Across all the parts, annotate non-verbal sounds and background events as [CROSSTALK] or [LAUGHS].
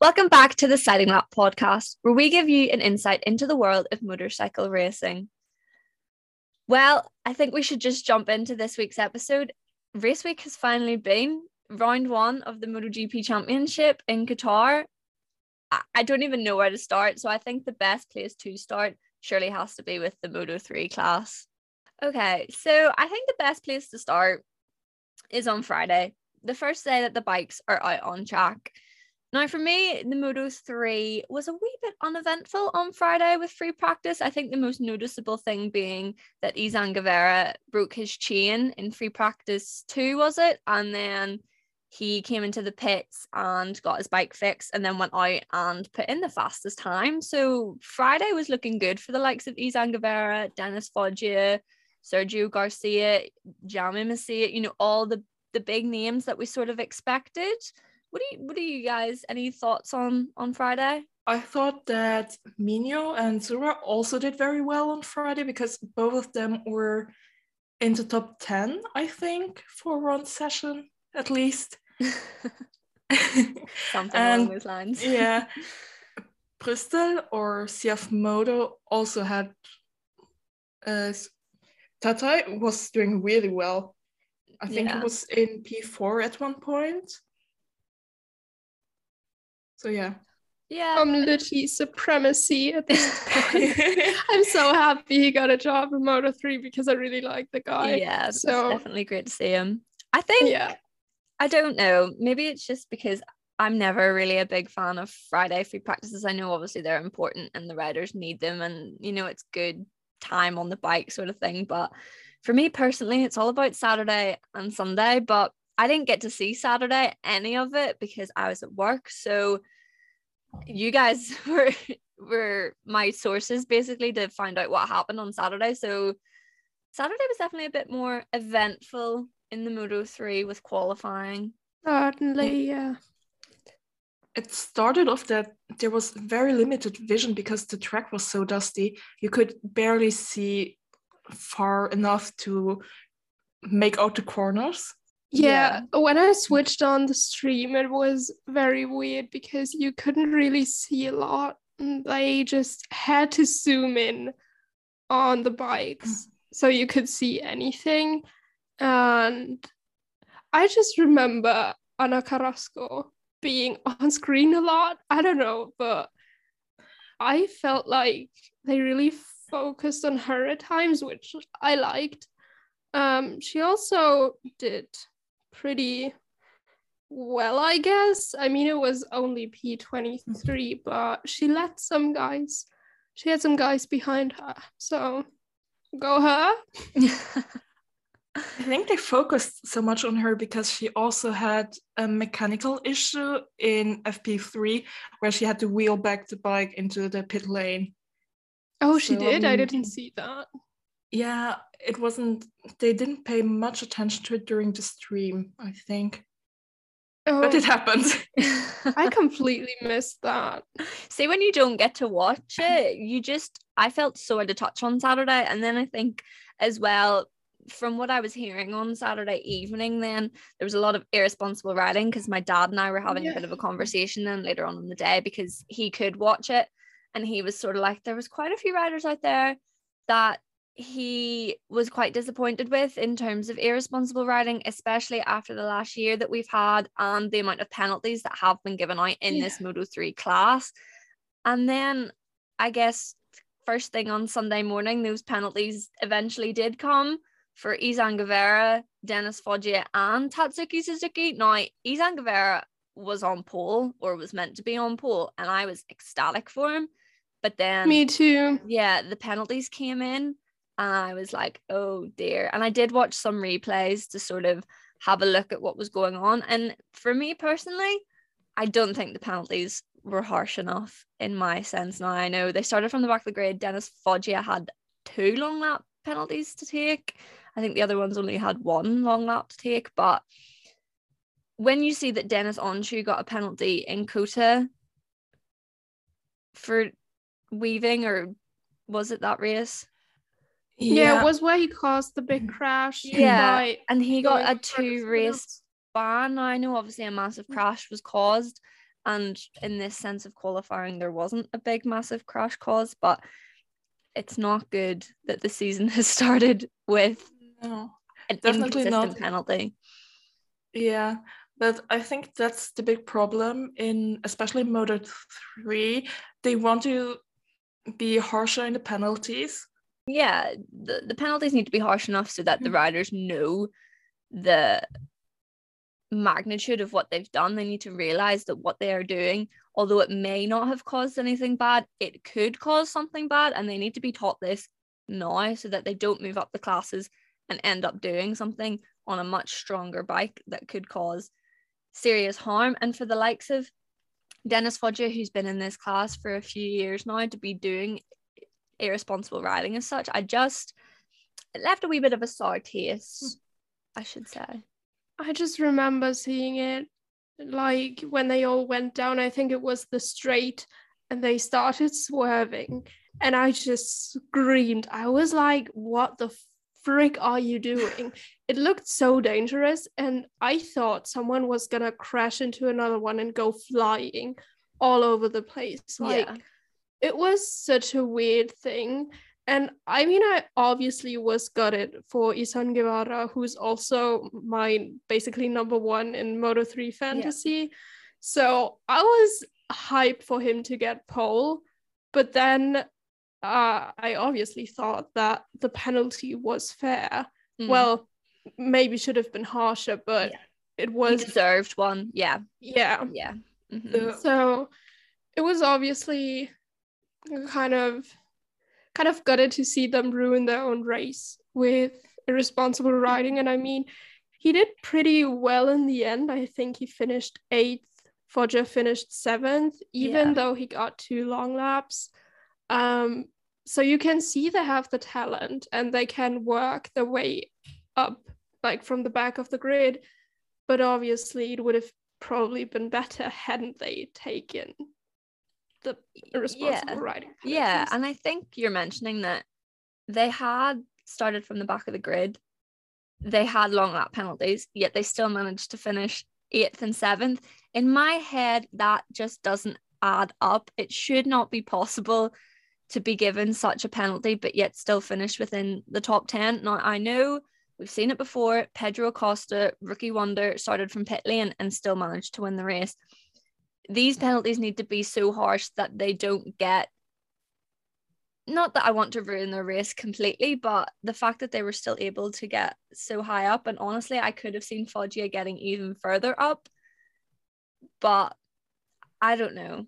Welcome back to the Sighting Lap podcast, where we give you an insight into the world of motorcycle racing. Well, I think we should just jump into this week's episode. Race week has finally been round one of the MotoGP Championship in Qatar. I- don't even know where to start, so I think the best place to start surely has to be with the Moto 3 class. Okay, so I think the best place to start is on Friday, the first day that the bikes are out on track. Now, for me, the Moto 3 was a wee bit uneventful on Friday with free practice. I think the most noticeable thing being that Izan Guevara broke his chain in free practice two, was it? And then he came into the pits and got his bike fixed and then went out and put in the fastest time. So Friday was looking good for the likes of Izan Guevara, Dennis Foggia, Sergio Garcia, Jaume Masia, you know, all the the big names that we sort of expected. What do you what do you guys any thoughts on on Friday? I thought that Migno and Zura also did very well on Friday because both of them were in the top 10, I think, for one session at least. [LAUGHS] [LAUGHS] Something And- along those lines. yeah. [LAUGHS] Prüstel or CF Moto also had uh, Tatay was doing really well. I think Yeah. it was in P4 at one point. So yeah. yeah. I'm literally supremacy at this [LAUGHS] point. [LAUGHS] I'm so happy he got a job in Moto 3 because I really like the guy. yeah, so- definitely great to see him. I think Yeah. I don't know. Maybe it's just because I'm never really a big fan of Friday free practices. I know obviously they're important and the riders need them and you know it's good time on the bike sort of thing. But for me personally, it's all about Saturday and Sunday. But I didn't get to see Saturday any of it because I was at work. So you guys [LAUGHS] were were my sources basically to find out what happened on Saturday. So Saturday was definitely a bit more eventful in the Moto 3 with qualifying. Certainly, yeah. it started off that there was very limited vision because the track was so dusty. You could barely see far enough to make out the corners. Yeah, when I switched on the stream, it was very weird because you couldn't really see a lot. and They just had to zoom in on the bikes so you could see anything. And I just remember Ana Carrasco being [LAUGHS] on screen a lot. I don't know, but I felt like they really focused on her at times, which I liked. Um, she also did pretty well, I guess. I mean, it was only P23, but she let some guys, she had some guys behind her. So go her. [LAUGHS] I think they focused so much on her because she also had a mechanical issue in FP3 where she had to wheel back the bike into the pit lane. Oh, she So, did? I um, didn't see that. Yeah, it wasn't, they didn't pay much attention to it during the stream, I think. Oh, But it oh. happened. [LAUGHS] [LAUGHS] I completely missed that. See, when you don't get to watch it, you just, I felt so out of touch on Saturday. And then I think as well, from what I was hearing on Saturday evening, then there was a lot of irresponsible riding because my dad and I were having a bit of a conversation then later on in the day because he could watch it. And he was sort of like, there was quite a few riders out there that he was quite disappointed with in terms of irresponsible riding, especially after the last year that we've had and the amount of penalties that have been given out in this Moto 3 class. And then I guess first thing on Sunday morning, those penalties eventually did come for Izan Guevara, Dennis Foggia, and Tatsuki Suzuki. Now, Izan Guevara was on pole or was meant to be on pole, and I was ecstatic for him. But then Me too. yeah, the penalties came in, and I was like, oh dear. And I did watch some replays to sort of have a look at what was going on. And for me personally, I don't think the penalties were harsh enough in my sense. Now I know they started from the back of the grid. Dennis Foggia had two long lap penalties to take. I think the other ones only had one long lap to take. But when you see that Deniz Öncü got a penalty in COTA for weaving or was it that race? Yeah. it was where he caused the big crash. Yeah, by And he got a in front of two race ban. I know obviously a massive mm. crash was caused. And in this sense of qualifying, there wasn't a big, massive crash cause, but it's not good that the season [LAUGHS] has started with No. an Definitely inconsistent not. penalty. Yeah, but I think that's the big problem in especially Moto 3. They want to be harsher in the penalties. Yeah, the, the penalties need to be harsh enough so that the Mm. riders know the magnitude of what they've done. They need to realize that what they are doing, although it may not have caused anything bad, it could cause something bad, and they need to be taught this now so that they don't move up the classes and end up doing something on a much stronger bike that could cause serious harm. And for the likes of Dennis Foggia, who's been in this class for a few years now, to be doing irresponsible riding as such, I just it left a wee bit of a sour taste, hmm. I should say. I just remember seeing it like when they all went down. I think it was the straight and they started swerving. And I just screamed. I was like, what the frick are you doing? [LAUGHS] it looked so dangerous. And I thought someone was going to crash into another one and go flying all over the place. Like, yeah. It was such a weird thing. And I mean, I obviously was gutted for Izan Guevara, who's also my basically number one in Moto 3 fantasy. So I was hyped for him to get pole. But then uh, I obviously thought that the penalty was fair. Mm. Well, maybe should have been harsher, but Yeah. it he was, deserved one. Yeah. yeah. Yeah. Mhm. So it was obviously kind of kind of gutted to see them ruin their own race with irresponsible riding. And I mean, he did pretty well in the end. I think he finished eighth. Foggia finished seventh, even Yeah. though he got two long laps. Um, so you can see they have the talent and they can work their way up, like from the back of the grid. But obviously, it would have probably been better hadn't they taken the irresponsible Yeah. riding. Yeah, and I think you're mentioning that they had started from the back of the grid. They had long lap penalties, yet they still managed to finish eighth and seventh. In my head, that just doesn't add up. It should not be possible to be given such a penalty, but yet still finish within the top 10. Now, I know we've seen it before. Pedro Acosta, rookie wonder, started from pit lane and still managed to win the race these penalties need to be so harsh that they don't get not that I want to ruin their race completely, but the fact that they were still able to get so high up, and honestly, I could have seen Foggia getting even further up, but I don't know.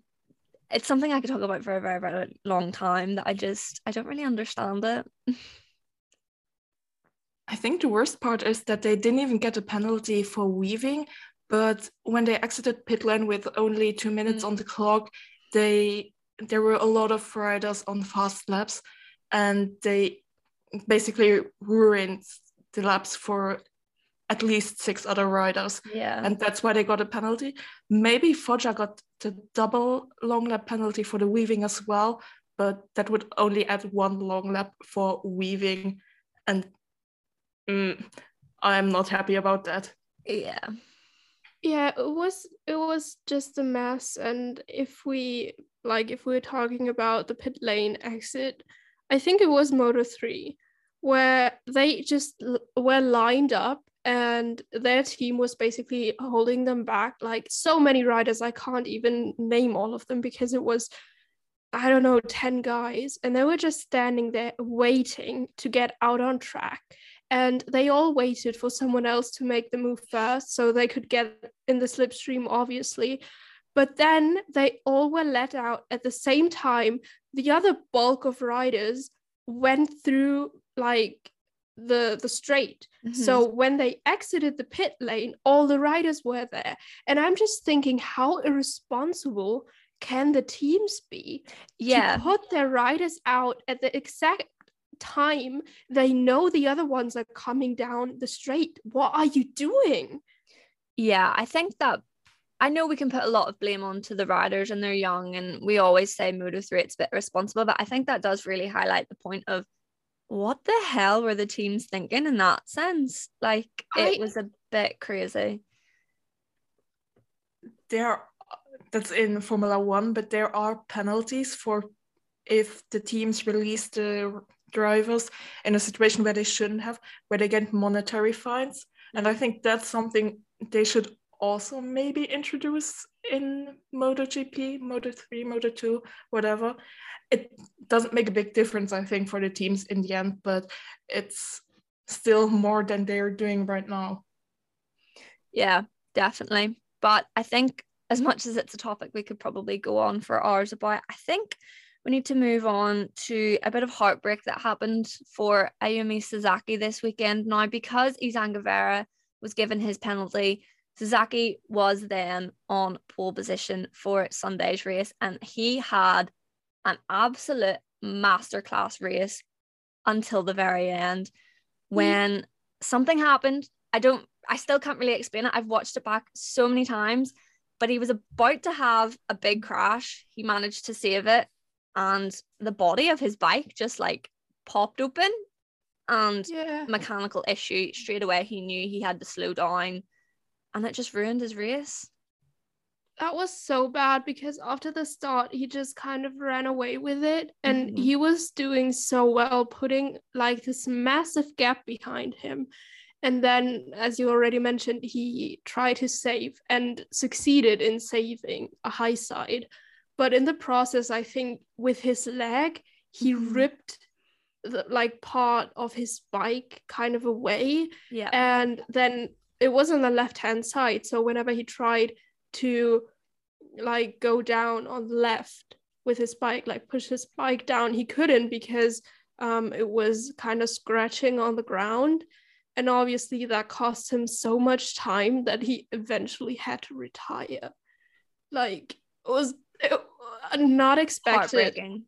It's something I could talk about for a very, very long time that I just I don't really understand it. I think the worst part is that they didn't even get a penalty for weaving, but when they exited pit lane with only two minutes Mm. on the clock, they there were a lot of riders on fast laps, and they basically ruined the laps for at least six other riders, Yeah. and that's why they got a penalty. Maybe Foggia got the double long lap penalty for the weaving as well, but that would only add one long lap for weaving, and mm, I'm not happy about that. yeah. Yeah it was it was just a mess and if we like if we're talking about the pit lane exit i think it was moto 3 where they just were lined up and their team was basically holding them back like so many riders i can't even name all of them because it was i don't know 10 guys and they were just standing there waiting to get out on track and they all waited for someone else to make the move first so they could get in the slipstream obviously but then they all were let out at the same time the other bulk of riders went through like the the straight Mhm. so when they exited the pit lane all the riders were there and i'm just thinking how irresponsible can the teams be yeah. to put their riders out at the exact time they know the other ones are coming down the straight. What are you doing? Yeah, I think that I know we can put a lot of blame onto the riders and they're young, and we always say Moto 3 it's a bit responsible, but I think that does really highlight the point of what the hell were the teams thinking in that sense? Like it I- was a bit crazy. There, that's in Formula One, but there are penalties for if the teams release the drivers in a situation where they shouldn't have, where they get monetary fines. And I mm-hmm. think that's something they should also maybe introduce in MotoGP, Moto 3, Moto 2, whatever. It doesn't make a big difference, I think, for the teams in the end, but it's still more than they're doing right now. Yeah, definitely. But I think as mm-hmm. much as it's a topic we could probably go on for hours about, I think we need to move on to a bit of heartbreak that happened for Ayumu Sasaki this weekend. Now, because Izan Guevara was given his penalty, Sasaki was then on pole position for Sunday's race, and he had an absolute masterclass race until the very end when mm. something happened. I don't, I still can't really explain it. I've watched it back so many times, but he was about to have a big crash. He managed to save it and the body of his bike just like popped open and yeah. mechanical issue straight away he knew he had to slow down and it just ruined his race that was so bad because after the start he just kind of ran away with it and mm-hmm. he was doing so well putting like this massive gap behind him and then as you already mentioned he tried to save and succeeded in saving a high side but in the process i think with his leg he mm-hmm. ripped the, like part of his bike kind of away. Yeah. And then it was on the left hand side. So whenever he tried to like go down on the left with his bike like push his bike down he couldn't because um it was kind of scratching on the ground. And obviously that cost him so much time that he eventually had to retire. Like it was it, [LAUGHS] not expected. Heartbreaking.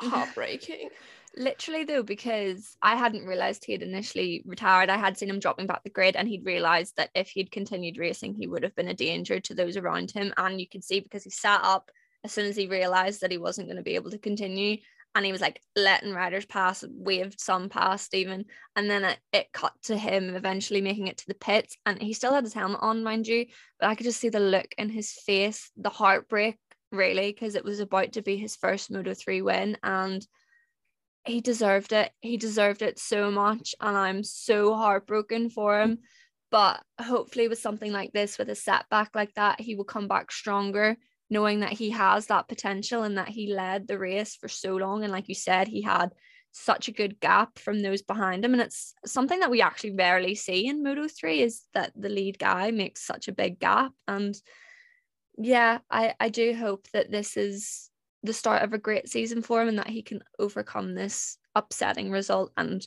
Mm-hmm. Heartbreaking. Literally though, because I hadn't realized he had initially retired. I had seen him dropping back the grid, and he'd realized that if he'd continued racing, he would have been a danger to those around him. And you could see because he sat up as soon as he realized that he wasn't going to be able to continue, and he was like letting riders pass, waved some past even, and then it, it cut to him eventually making it to the pits, and he still had his helmet on, mind you, but I could just see the look in his face, the heartbreak really, because it was about to be his first Moto 3 win and he deserved it. He deserved it so much. And I'm so heartbroken for him. But hopefully, with something like this, with a setback like that, he will come back stronger, knowing that he has that potential and that he led the race for so long. And like you said, he had such a good gap from those behind him. And it's something that we actually rarely see in Moto 3 is that the lead guy makes such a big gap. And yeah, I, I do hope that this is the start of a great season for him and that he can overcome this upsetting result and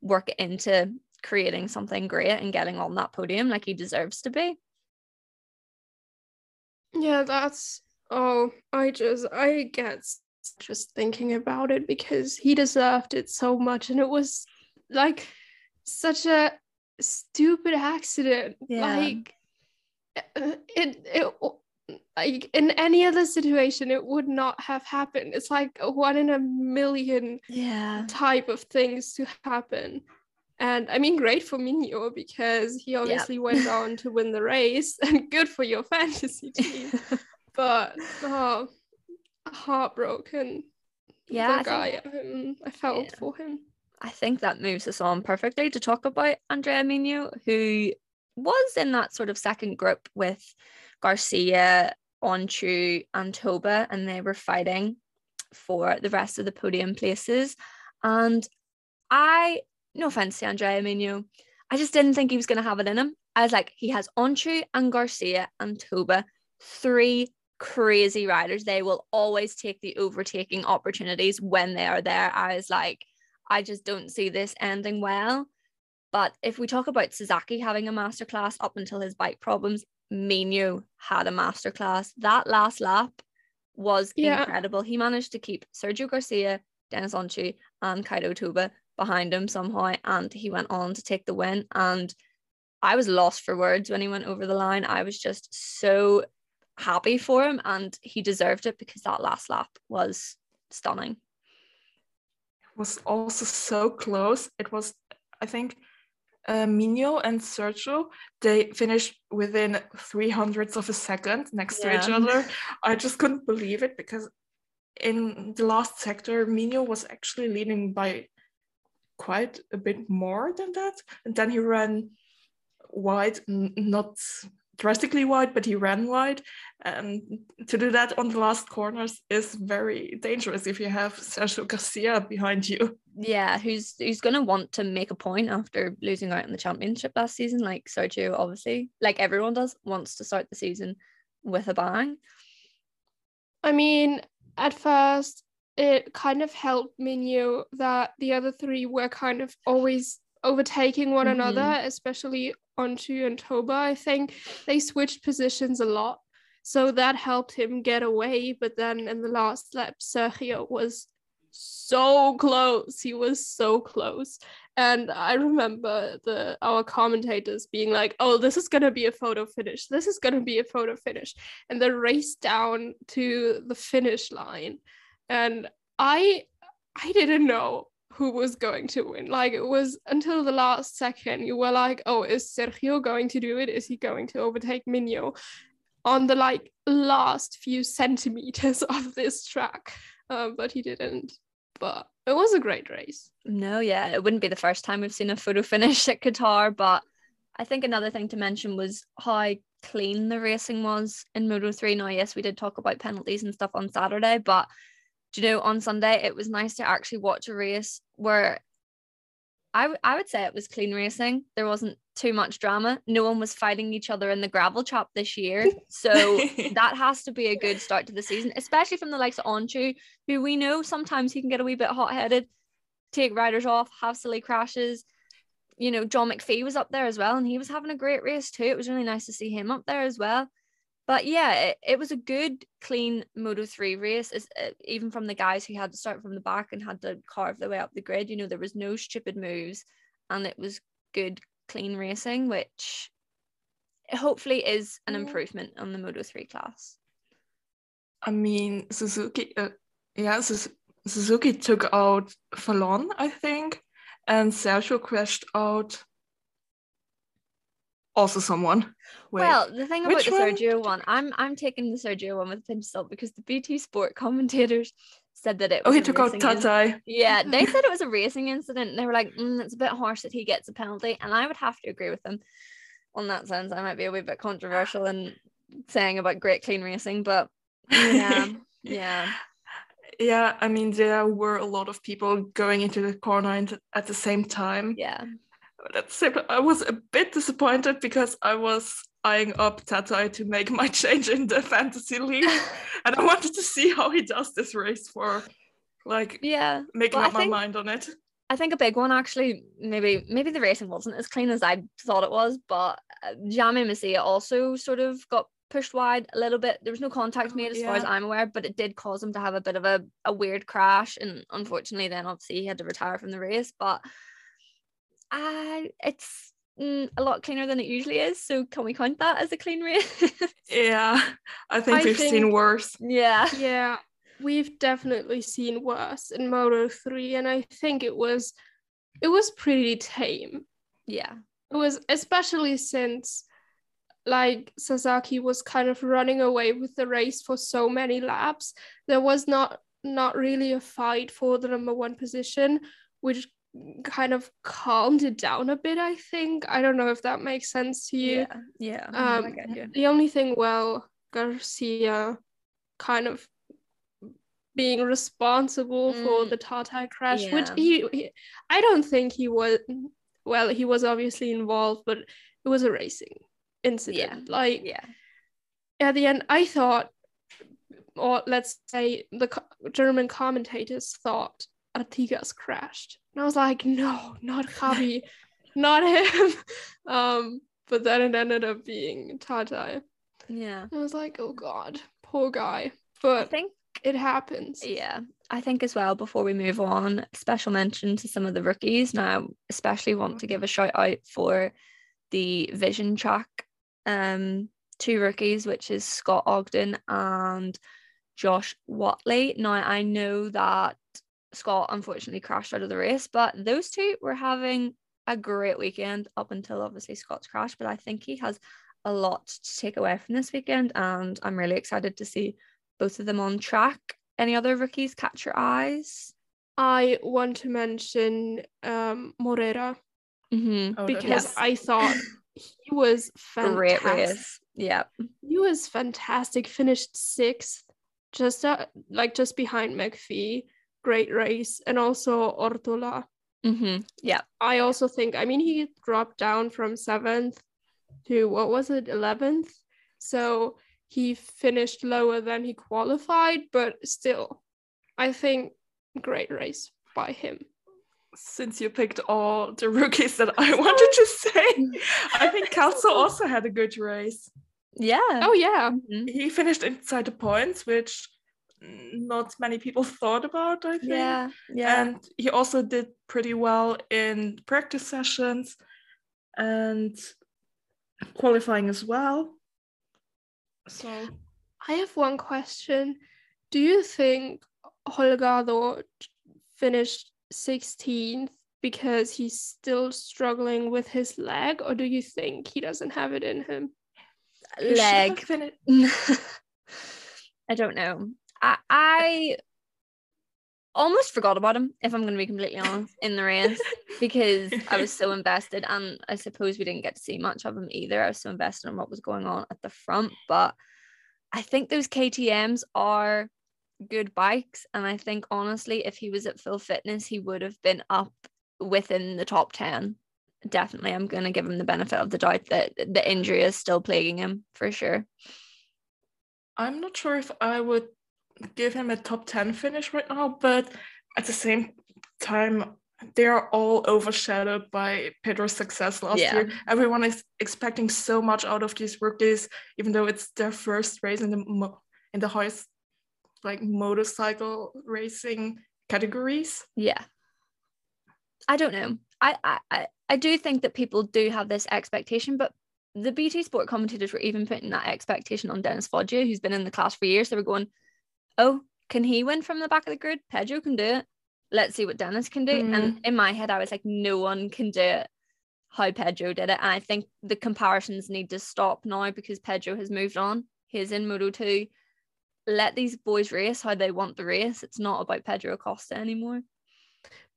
work it into creating something great and getting on that podium like he deserves to be. Yeah, that's oh, I just I get just thinking about it because he deserved it so much and it was like such a stupid accident. Yeah. Like uh, it it like in any other situation it would not have happened. It's like a one in a million yeah. type of things to happen. And i mean great for Migno because he obviously went on to win the race [LAUGHS] and good for your fantasy team. [LAUGHS] But oh heartbroken yeah guy I, um, I felt yeah. for him. I think that moves us on perfectly to talk about Andrea Migno, who was in that sort of second group with Garcia, Öncü, and Toba, and they were fighting for the rest of the podium places. And I, no offense to Andrea Migno, I just didn't think he was going to have it in him. I was like, he has Öncü and Garcia and Toba, three crazy riders. They will always take the overtaking opportunities when they are there. I was like, I just don't see this ending well. But if we talk about Sasaki having a masterclass up until his bike problems, Migno had a masterclass. That last lap was yeah. incredible. He managed to keep Sergio Garcia, Deniz Öncü, and Kaito Toba behind him somehow, and he went on to take the win. And I was lost for words when he went over the line. I was just so happy for him, and he deserved it because that last lap was stunning. It was also so close. It was, I think, uh, Migno and Sergio, they finished within three hundredths of a second next to each other. I just couldn't believe it because in the last sector, Migno was actually leading by quite a bit more than that. And then he ran wide, n- not drastically wide, but he ran wide. And to do that on the last corners is very dangerous if you have Sergio Garcia behind you. Yeah, who's who's gonna want to make a point after losing out in the championship last season? Like Sergio, obviously, like everyone does, wants to start the season with a bang. I mean, at first, it kind of helped Migno that the other three were kind of always overtaking one mm-hmm. another, especially Öncü and Toba. I think they switched positions a lot. So that helped him get away. But then in the last lap, Sergio was so close. He was so close. And I remember the our commentators being like, oh, this is gonna be a photo finish. This is gonna be a photo finish. And then race down to the finish line. And i i didn't know who was going to win. Like it was until the last second you were like oh is sergio going to do it? Is he going to overtake migno on the like last few centimeters [LAUGHS] of this track. Uh, but he didn't but it was a great race No, yeah, it wouldn't be the first time we've seen a photo finish at Qatar, but I think another thing to mention was how clean the racing was in Moto 3. Now, yes, we did talk about penalties and stuff on Saturday, but do you know, on Sunday, it was nice to actually watch a race where I, w- I would say it was clean racing. There wasn't too much drama. No one was fighting each other in the gravel trap this year. So [LAUGHS] that has to be a good start to the season, especially from the likes of Öncü, who we know sometimes he can get a wee bit hot headed, take riders off, have silly crashes. You know, John McPhee was up there as well, and he was having a great race too. It was really nice to see him up there as well. But yeah, it, it was a good, clean Moto 3 race, is- uh, even from the guys who had to start from the back and had to carve their way up the grid. You know, there was no stupid moves, and it was good, clean racing, which hopefully is an improvement on the Moto 3 class. I mean, Suzuki, uh, yeah, Suzuki took out Fallon, I think, and Sergio crashed out also someone. Wait, Well, the thing about the one? Sergio one, I'm I'm taking the Sergio one with a pinch of salt because the BT Sport commentators said that it. oh, he took out in- Tatay. Yeah, they said it was a racing incident. And they were like, mm, it's a bit harsh that he gets a penalty, and I would have to agree with them on that sense. I might be a wee bit controversial in saying about great clean racing, but yeah, [LAUGHS] yeah, Yeah, I mean, there were a lot of people going into the corner at the same time. yeah, But at the same time, I was a bit disappointed because I was eyeing up Tatay to make my change in the fantasy league. [LAUGHS] and I wanted to see how he does this race for like yeah. making Well, up my mind on it. I think a big one actually, maybe maybe the racing wasn't as clean as I thought it was, but uh, Jaume Masia also sort of got pushed wide a little bit. There was no contact Oh, made as far as. I'm aware, but it did cause him to have a bit of a, a weird crash, and unfortunately, then obviously he had to retire from the race. But I, it's mm, a lot cleaner than it usually is. So can we count that as a clean race? [LAUGHS] Yeah, I think I we've seen worse. yeah, yeah we've definitely seen worse in moto 3 and i think it was it was pretty tame yeah, it was especially since like Sasaki was kind of running away with the race for so many laps there was not not really a fight for the number one position which kind of calmed it down a bit i think i don't know if that makes sense to you yeah, yeah. um, you. the only thing, well, Garcia kind of being responsible for Mm, the Tata crash, which he, he, I don't think he was, well, he was obviously involved, but it was a racing incident. yeah. Like, Yeah, at the end, I thought, or let's say the co- German commentators thought Artigas crashed. And I was like, no, not Javi, not him. [LAUGHS] Um, but then it ended up being Tata. yeah. I was like, oh God, poor guy. But I think it happens. Yeah, I think as well before we move on, special mention to some of the rookies. Now, especially want to give a shout out for the VisionTrack, um, two rookies, which is Scott Ogden and Josh Whatley. Now, I know that Scott unfortunately crashed out of the race, but those two were having a great weekend up until obviously Scott's crash, but I think he has a lot to take away from this weekend, and I'm really excited to see both of them on track. Any other rookies catch your eyes? I want to mention um, Moreira Mm-hmm. Oh, because was- I thought he was fantastic. [LAUGHS] Great race. Yeah. He was fantastic. Finished sixth, just uh, like just behind McPhee. Great race, and also Ortola. Mm-hmm. Yeah. I also think. I mean, he dropped down from seventh to what was it, eleventh. So he finished lower than he qualified, but still, I think great race by him. Since you picked all the rookies that I [LAUGHS] wanted to say, I think Kelso [LAUGHS] also had a good race. Yeah. Oh yeah, Mhm. He finished inside the points, which not many people thought about, I think. Yeah. Yeah. And he also did pretty well in practice sessions and qualifying as well. So I have one question. Do you think Holgado finished 16th because he's still struggling with his leg, or do you think he doesn't have it in him? he should have Leg. [LAUGHS] I don't know. I, I almost forgot about him, if I'm going to be completely honest, in the race because I was so invested. And I suppose we didn't get to see much of him either. I was so invested in what was going on at the front. But I think those KTMs are good bikes. And I think, honestly, if he was at full fitness, he would have been up within the top 10. Definitely, I'm going to give him the benefit of the doubt that the injury is still plaguing him for sure. I'm not sure if I would give him a top 10 finish right now, but at the same time, they are all overshadowed by Pedro's success last Yeah. year. Everyone is expecting so much out of these rookies, even though it's their first race in the mo- in the highest like motorcycle racing categories. Yeah. I don't know. I, I, I, do think that people do have this expectation, but the BT Sport commentators were even putting that expectation on Dennis Foggia, who's been in the class for years. They were going, Oh, can he win from the back of the grid? Pedro can do it. Let's see what Dennis can do. And mm. in my head, I was like, no one can do it how Pedro did it. And I think the comparisons need to stop now because Pedro has moved on. He's in Moto 2. Let these boys race how they want the race. It's not about Pedro Acosta anymore.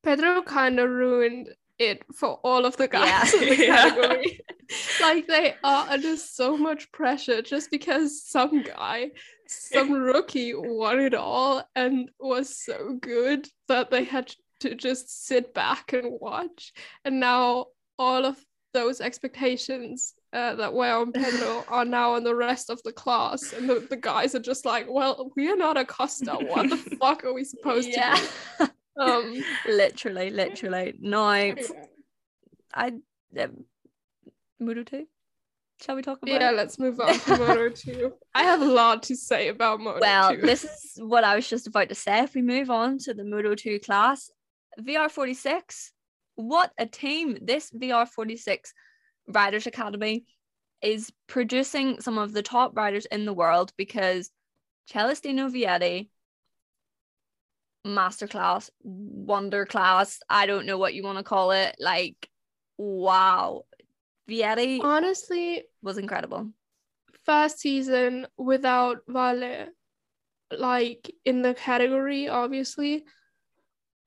Pedro kind of ruined it for all of the guys Yeah. in the [LAUGHS] Yeah. category. like they are under so much pressure just because some guy, some rookie won it all and was so good that they had to just sit back and watch. And now all of those expectations uh, that were on Pedro are now on the rest of the class. And the, the guys are just like, well, we are not Acosta. What the [LAUGHS] fuck are we supposed yeah. to do? Um, [LAUGHS] literally, literally. No, I, I um, 2. Shall we talk about Yeah, it? let's move on to Moto [LAUGHS] 2. I have a lot to say about Moto Well, 2. this is what I was just about to say. If we move on to the Moto 2 class, VR46, what a team. This VR46 Riders Academy is producing some of the top riders in the world because Celestino Vietti, masterclass, wonder class, I don't know what you want to call it. Like, wow. Vietti Honestly, was incredible. first season without Vale, like in the category, obviously,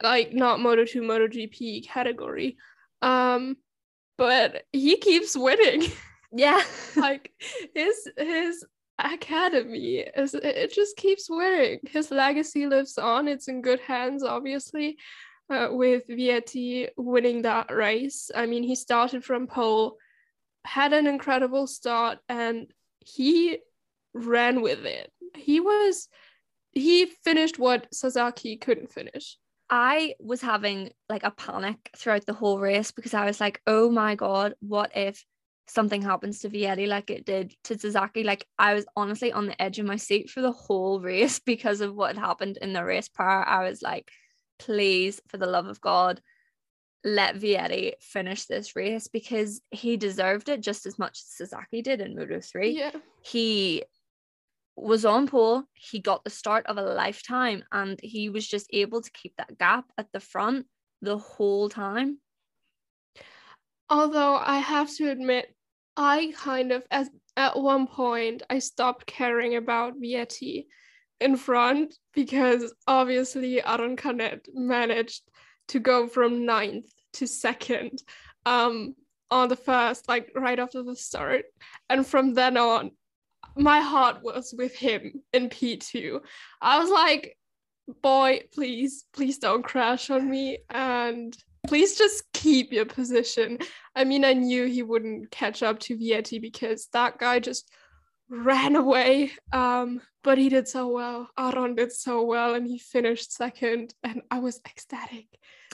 like not Moto 2, Moto GP category. Um, but he keeps winning. [LAUGHS] Yeah. like his his academy is it just keeps winning. His legacy lives on. It's in good hands, obviously. Uh, with Vietti winning that race. I mean, he started from pole, had an incredible start, and he ran with it. He was he finished what Sasaki couldn't finish. I was having like a panic throughout the whole race because I was like, oh my God, what if something happens to Vietti like it did to Sasaki? Like, I was honestly on the edge of my seat for the whole race [LAUGHS] because of what happened in the race prior. I was like, please, for the love of God, let Vietti finish this race because he deserved it just as much as Sasaki did in Moto 3 Yeah. he was on pole he got the start of a lifetime and he was just able to keep that gap at the front the whole time Although I have to admit, I kind of as at one point I stopped caring about Vietti in front because obviously Aron Canet managed to go from ninth to second um on the first, like right after the start. And from then on, my heart was with him in P2. I was like, boy, please, please don't crash on me. And please just keep your position. I mean, I knew he wouldn't catch up to Vietti because that guy just ran away. Um, but he did so well. Aron did so well, and he finished second, and I was ecstatic.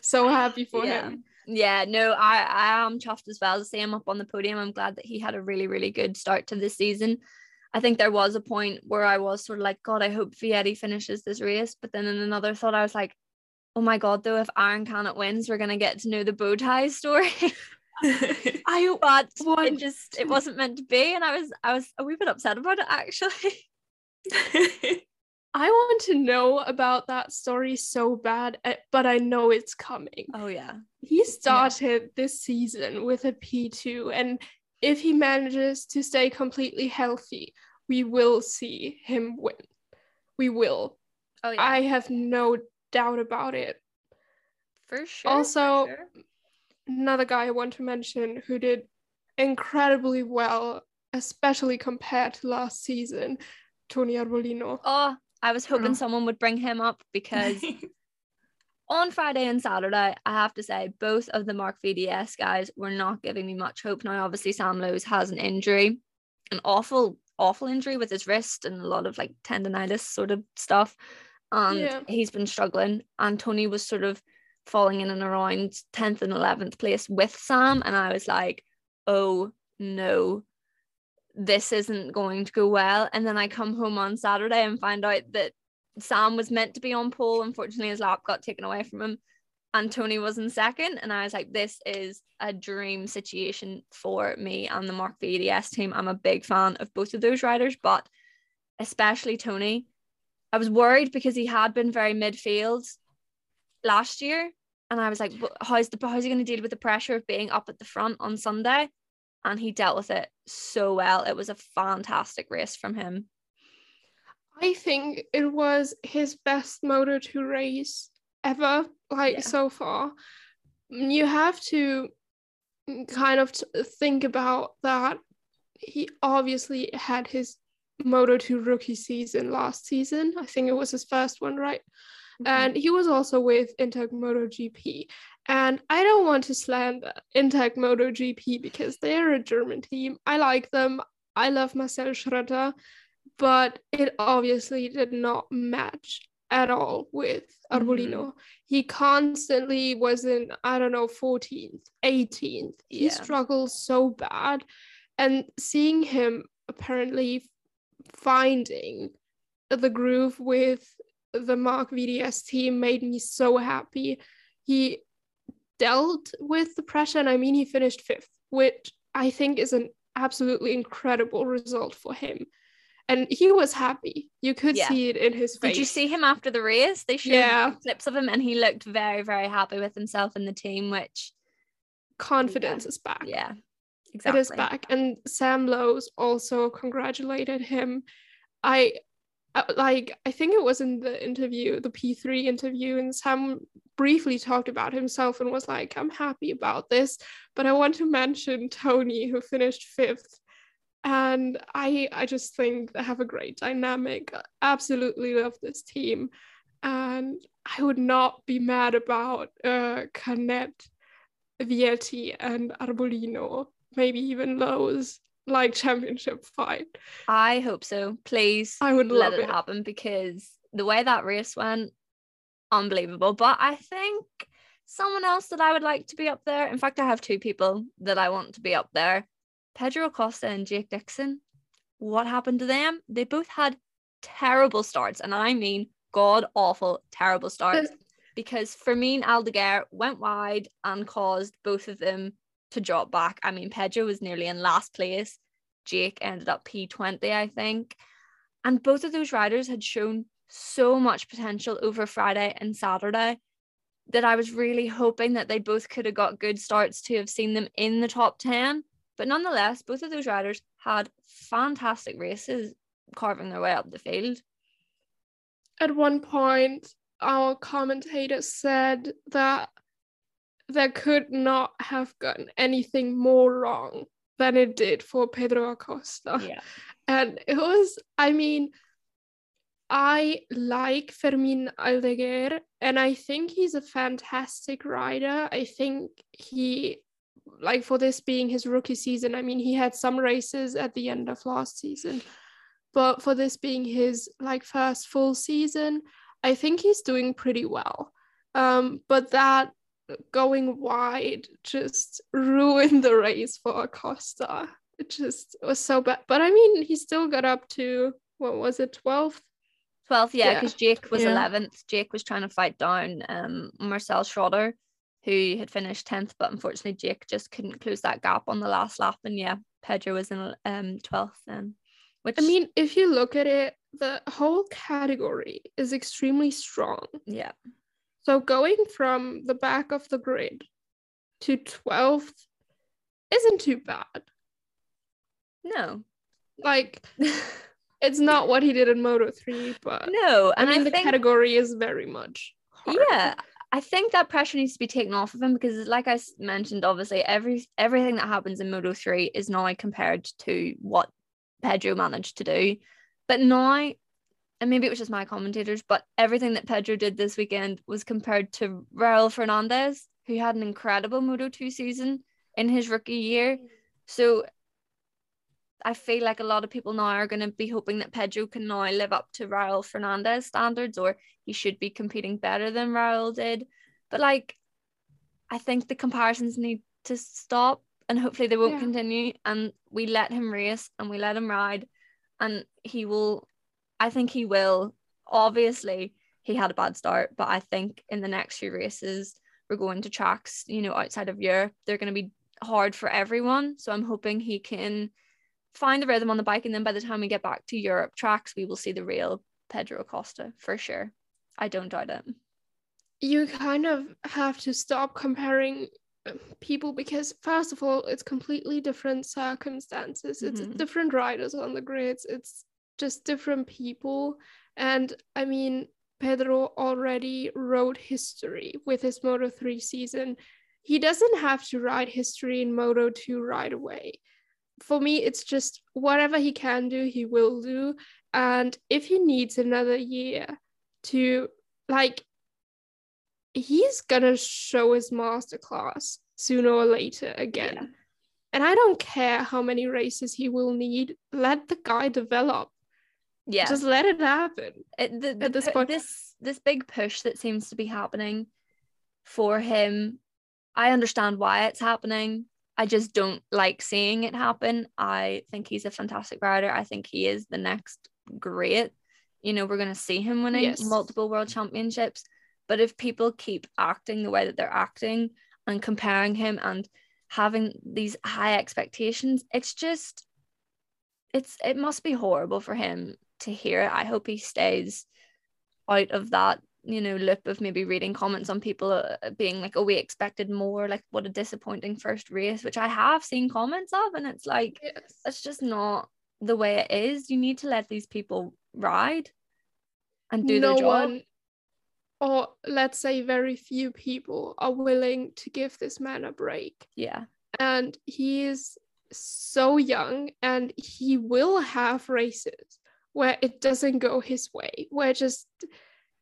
So [SIGHS] happy for Yeah. him. Yeah, no, I, I am chuffed as well to see him up on the podium. I'm glad that he had a really, really good start to this season. I think there was a point where I was sort of like, God, I hope Vietti finishes this race. But then in another thought, I was like, oh my God, though, if Aron Canet wins, we're to get to know the bow tie story. [LAUGHS] [LAUGHS] I but want it just, it wasn't meant to be. And I was, I was a wee bit upset about it actually. [LAUGHS] I want to know about that story so bad, eh, but I know it's coming. Oh, yeah. He started this season with a P2, and if he manages to stay completely healthy, we will see him win. We will. Oh, yeah. I have no doubt about it. for sure. also- for sure. Another guy I want to mention who did incredibly well, especially compared to last season, Tony Arbolino. Oh, I was hoping Yeah. someone would bring him up because [LAUGHS] on Friday and Saturday, I have to say both of the Marc VDS guys were not giving me much hope. Now, obviously, Sam Lowes has an injury, an awful, awful injury with his wrist and a lot of like tendonitis sort of stuff. And Yeah. he's been struggling. And Tony was sort of falling in and around 10th and 11th place with Sam. And I was like, oh no, this isn't going to go well. And then I come home on Saturday and find out that Sam was meant to be on pole. Unfortunately, his lap got taken away from him. And Tony was in second. And I was like, this is a dream situation for me and the Marc VDS team. I'm a big fan of both of those riders, but especially Tony. I was worried because he had been very midfield last year. And I was like, "But how's the how's he going to deal with the pressure of being up at the front on Sunday? And he dealt with it so well. It was a fantastic race from him. I think it was his best Moto 2 race ever, like Yeah. so far. Mm, You have to kind of t- think about that. He obviously had his Moto 2 rookie season last season. I think it was his first one, right? Mm-hmm. And he was also with Intact MotoGP. And I don't want to slander Intact MotoGP because they're a German team. I like them. I love Marcel Schrötter, but it obviously did not match at all with Arbolino. Mm-hmm. He constantly was in, I don't know, 14th, 18th. He Yeah. struggles so bad. And seeing him apparently finding the groove with the Marc VDS team made me so happy. He dealt with the pressure, and I mean, he finished fifth, which I think is an absolutely incredible result for him. And he was happy. You could Yeah. see it in his face. Did you see him after the race? They showed Yeah. clips of him and he looked very, very happy with himself and the team, which Confidence is back. yeah, exactly. is back. And Sam Lowes also congratulated him. I like I think it was in the interview, the P3 interview, and Sam briefly talked about himself and was like, I'm happy about this. But I want to mention Tony, who finished fifth. And I I just think they have a great dynamic. Absolutely love this team. And I would not be mad about uh Canet, Vietti, and Arbolino maybe even Lowes like championship fight. I hope so. Please I would let love it it. happen because the way that race went, unbelievable. But I think someone else that I would like to be up there. In fact, I have two people that I want to be up there. Pedro Costa and Jake Dixon. What happened to them? They both had terrible starts, and I mean god awful terrible starts. because Fermin Aldeguer went wide and caused both of them to drop back. I mean, Pedro was nearly in last place. Jake ended up P20, I think. And both of those riders had shown so much potential over Friday and Saturday. that I was really hoping that they both could have got good starts to have seen them in the top 10. But nonetheless, both of those riders had fantastic races carving their way up the field. At one point, our commentator said that there could not have gotten anything more wrong than it did for Pedro Acosta. Yeah. And it was, I mean, I like Fermin Aldeguer and I think he's a fantastic rider. I think he, like for this being his rookie season, I mean, he had some races at the end of last season, but for this being his like first full season, I think he's doing pretty well. Um, but that going wide just ruined the race for Acosta. It just was so bad. But I mean, he still got up to what was it, 12th? 12th, yeah, Yeah. because Jake was Yeah. 11th. Jake was trying to fight down um, Marcel Schrötter, who had finished 10th, but unfortunately, Jake just couldn't close that gap on the last lap. And yeah, Pedro was in um, 12th then. Which, I mean, if you look at it, the whole category is extremely strong. yeah, So going from the back of the grid to 12th isn't too bad. no. Like, [LAUGHS] it's not what he did in Moto 3, but no. I mean, I the think, category is very much. hard. yeah, I think that pressure needs to be taken off of him because, like I mentioned, obviously every everything that happens in Moto three is now compared to what Pedro managed to do. But now, and maybe it was just my commentators, but everything that Pedro did this weekend was compared to Raul Fernandez, who had an incredible Moto two season in his rookie year. So. I feel like a lot of people now are going to be hoping that Pedro can now live up to Raul Fernandez standards, or he should be competing better than Raul did. But like, I think the comparisons need to stop, and hopefully they won't Yeah. continue. And we let him race and we let him ride, and he will. I think he will. Obviously, he had a bad start, but I think in the next few races we're going to tracks, you know, outside of Europe. They're going to be hard for everyone. So I'm hoping he can find the rhythm on the bike, and then by the time we get back to Europe tracks, we will see the real Pedro Acosta for sure. I don't doubt it. you kind of have to stop comparing uh, people because first of all it's completely different circumstances it's Mhm. different riders on the grids it's just different people and i mean pedro already wrote history with his moto 3 season he doesn't have to write history in moto 2 right away for me it's just whatever he can do he will do and if he needs another year to like he's gonna show his masterclass sooner or later again. Yeah. And I don't care how many races he will need. Let the guy develop. Yeah. Just let it happen. it, the, the, at this point- this this big push that seems to be happening for him i understand why it's happening i just don't like seeing it happen i think he's a fantastic rider i think he is the next great you know we're going to see him winning Yes. multiple world championships but if people keep acting the way that they're acting and comparing him and having these high expectations it's just it's it must be horrible for him to hear it. I hope he stays out of that you know loop of maybe reading comments on people uh, being like oh we expected more. Like what a disappointing first race which i have seen comments of and it's like Yes. that's just not the way it is. You need to let these people ride and do no their job. one, or let's say very few people, are willing to give this man a break. yeah. And he is so young and he will have races where it doesn't go his way, where it just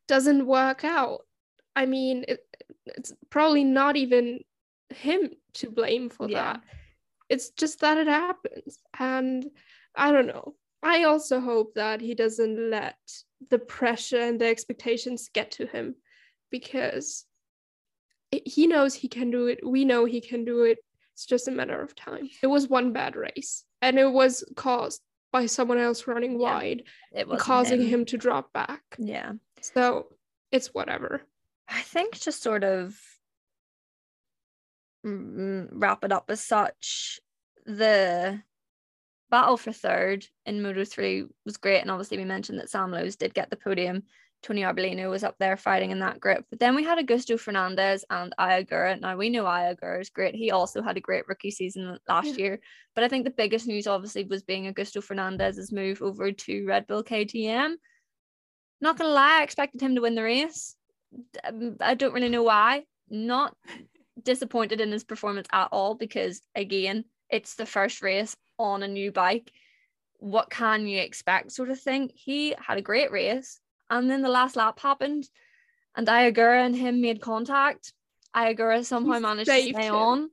doesn't work out. I mean, it, it's probably not even him to blame for Yeah. that. It's just that it happens. And I don't know. I also hope that he doesn't let the pressure and the expectations get to him because he knows he can do it. We know he can do it. It's just a matter of time. It was one bad race and it was caused by someone else running Yeah, wide, it was causing him to drop back. yeah So it's whatever. I think just sort of mm, wrap it up as such. The battle for third in Moto 3 was great. And obviously, we mentioned that Sam Lowes did get the podium Tony Arbolino was up there fighting in that group. But then we had Augusto Fernandez and Ai Ogura. Now we know Ai Ogura is great. He also had a great rookie season last Yeah. year. But I think the biggest news obviously was being Augusto Fernandez's move over to Red Bull KTM. Not gonna lie, I expected him to win the race. Um, I don't really know why. Not disappointed in his performance at all because again, it's the first race on a new bike. What can you expect, sort of thing? He had a great race, and then the last lap happened, and Ai Ogura and him made contact. Ai Ogura somehow He managed to stay him. on,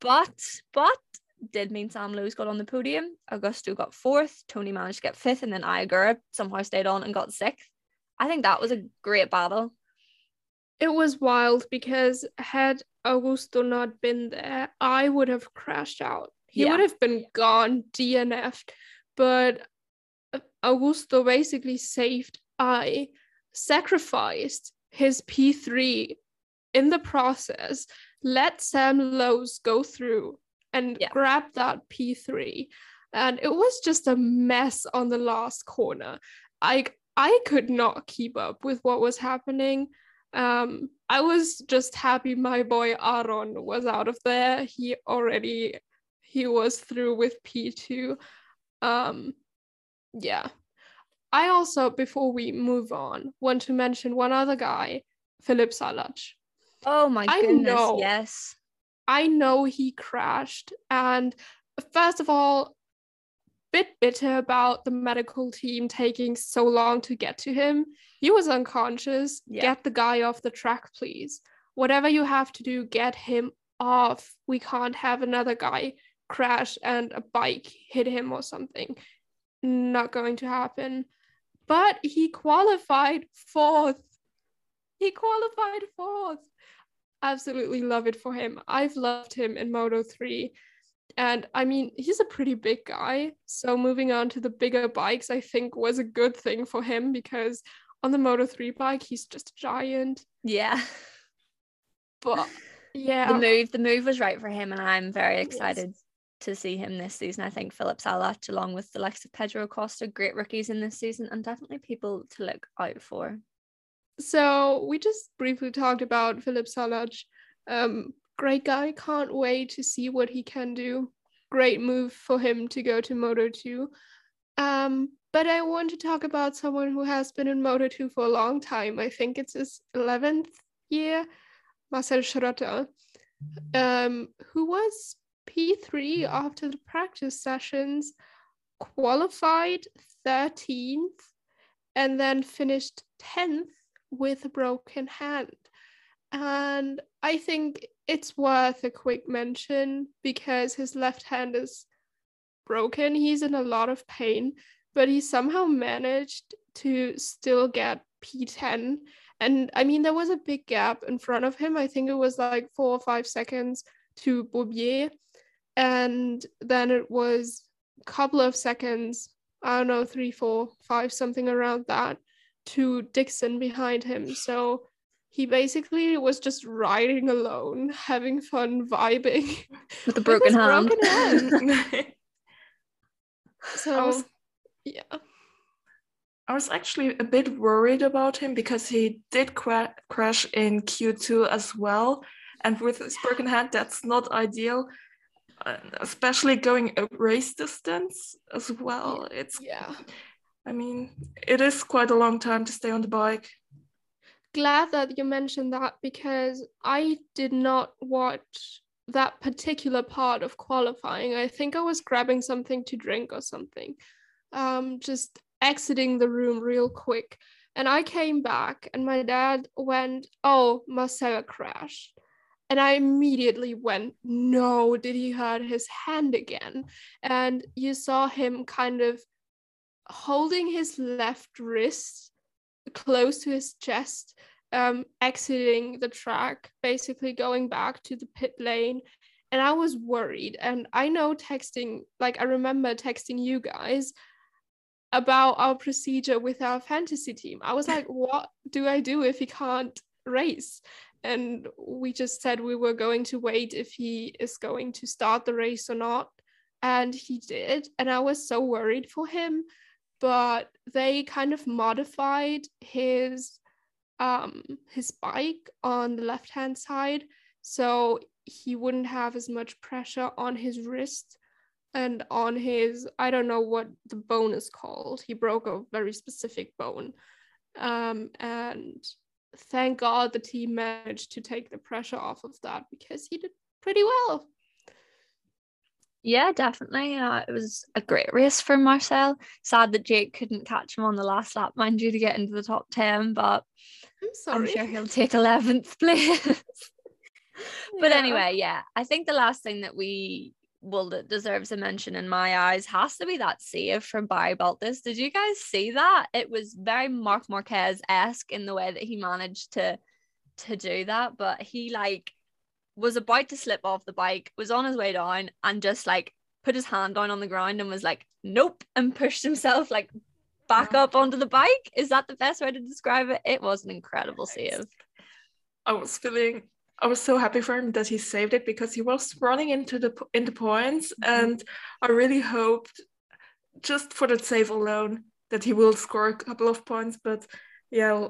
but but did mean Sam Lowes got on the podium. Augusto got fourth. Tony managed to get fifth, and then Ai Ogura somehow stayed on and got sixth. I think that was a great battle. It was wild because had Augusto not been there, I would have crashed out. He Yeah. would have been gone, DNF'd. But Augusto basically saved I, sacrificed his P3 in the process, let Sam Lowes go through and Yeah. grab that P3. And it was just a mess on the last corner. I I could not keep up with what was happening. Um, I was just happy my boy Aron was out of there. He already he was through with P2. Um, yeah. I also, before we move on, want to mention one other guy, Filip Salač. Oh my I goodness, know. yes. I know he crashed, and first of all, bit bitter about the medical team taking so long to get to him. He was unconscious. Yeah. Get the guy off the track, please. Whatever you have to do, get him off. We can't have another guy crash and a bike hit him or something. Not going to happen. But he qualified fourth. He qualified fourth absolutely love it for him. I've loved him in Moto 3. And I mean, he's a pretty big guy. So moving on to the bigger bikes, I think was a good thing for him because on the Moto 3 bike, he's just a giant. Yeah. But yeah, The move, the move was right for him, and I'm very excited was. To see him this season. I think Filip Salač, along with the likes of Pedro Costa, great rookies in this season, and definitely people to look out for. so we just briefly talked about Filip Salač. Um, great guy. Can't wait to see what he can do. Great move for him to go to Moto 2. Um, but I want to talk about someone who has been in Moto 2 for a long time. I think it's his 11th year, Marcel Schrötter, um, who was P3 mm. after the practice sessions, qualified 13th, and then finished 10th with a broken hand. And I think it's worth a quick mention because his left hand is broken. He's in a lot of pain, but he somehow managed to still get P10. And I mean, there was a big gap in front of him. I think it was like four or five seconds to Boubier. And then it was a couple of seconds, I don't know, three, four, five, something around that to Dixon behind him. So he basically was just riding alone, having fun, vibing. [LAUGHS] With the with broken his hand. broken hand. [LAUGHS] [LAUGHS] I So was yeah, I was actually a bit worried about him because he did cra- crash in Q2 as well. And with his broken hand, that's not ideal, especially going a race distance as well. It's, yeah. I mean, it is quite a long time to stay on the bike. Glad that you mentioned that because I did not watch that particular part of qualifying. I think I was grabbing something to drink or something. Um, just exiting the room real quick. And I came back and my dad went, Oh, Marcel crashed. And I immediately went, No, did he hurt his hand again? And you saw him kind of holding his left wrist close to his chest, um, exiting the track, basically going back to the pit lane. And I was worried. And I know texting, like, I remember texting you guys about our procedure with our fantasy team. I was like, what do I do if he can't race? And we just said we were going to wait if he is going to start the race or not. And he did. And I was so worried for him. but they kind of modified his um his bike on the left hand side so he wouldn't have as much pressure on his wrist and on his I don't know what the bone is called. He broke a very specific bone. Um, and thank God the team managed to take the pressure off of that because he did pretty well. Yeah, definitely. Uh, it was a great race for Marcel. Sad that Jake couldn't catch him on the last lap, mind you, to get into the top 10, but I'm sorry. I'm sure he'll take 11th [LAUGHS] place. [LAUGHS] but Yeah. anyway, yeah, I think the last thing that we well that deserves a mention in my eyes has to be that save from Barry Baltus. Did you guys see that? It was very Marc Marquez esque in the way that he managed to to do that, but he like was about to slip off the bike, was on his way down, and just like put his hand down on the ground and was like, nope, and [LAUGHS] pushed himself like back up onto the bike. Is that the best way to describe it? It was an incredible save. I was feeling I was so happy for him that he saved it because he was running into the into points and I really hoped just for that save alone that he will score a couple of points but yeah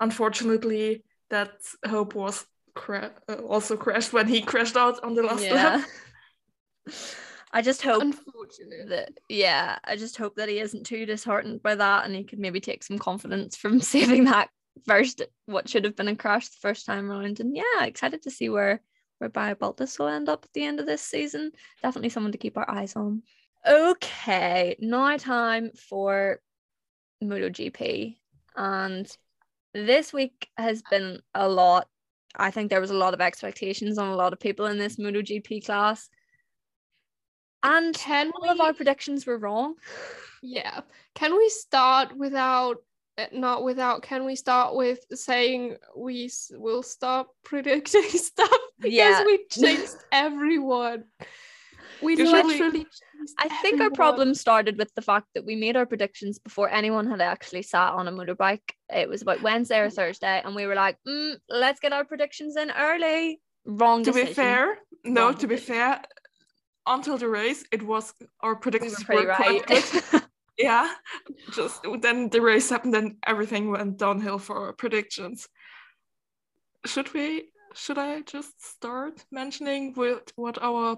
unfortunately that hope was cra- uh, also [LAUGHS] crashed when he crashed out on the last lap. I just hope Unfortunate. that yeah, I just hope that he isn't too disheartened by that and he could maybe take some confidence from [LAUGHS] saving that first what should have been a crash the first time around. And yeah, excited to see where where Baltus will end up at the end of this season. Definitely someone to keep our eyes on. Okay, now time for MotoGP. And this week has been a lot. I think there was a lot of expectations on a lot of people in this MotoGP class. And Can all of our predictions were wrong. [SIGHS] Yeah. Can we start without not without can we start with saying we s- will stop [LAUGHS] predicting stuff because Yeah. we [LAUGHS] chased everyone. We Usually- literally chased I think our problem started with the fact that we made our predictions before anyone had actually sat on a motorbike. It was about Wednesday or Thursday, and we were like, mm, "Let's get our predictions in early." Wrong. To be fair, no, Wrong to be fair, until the race it was our we were predictions pretty were right. [LAUGHS] good. yeah just then the race happened and everything went downhill for our predictions should we should i just start mentioning with what our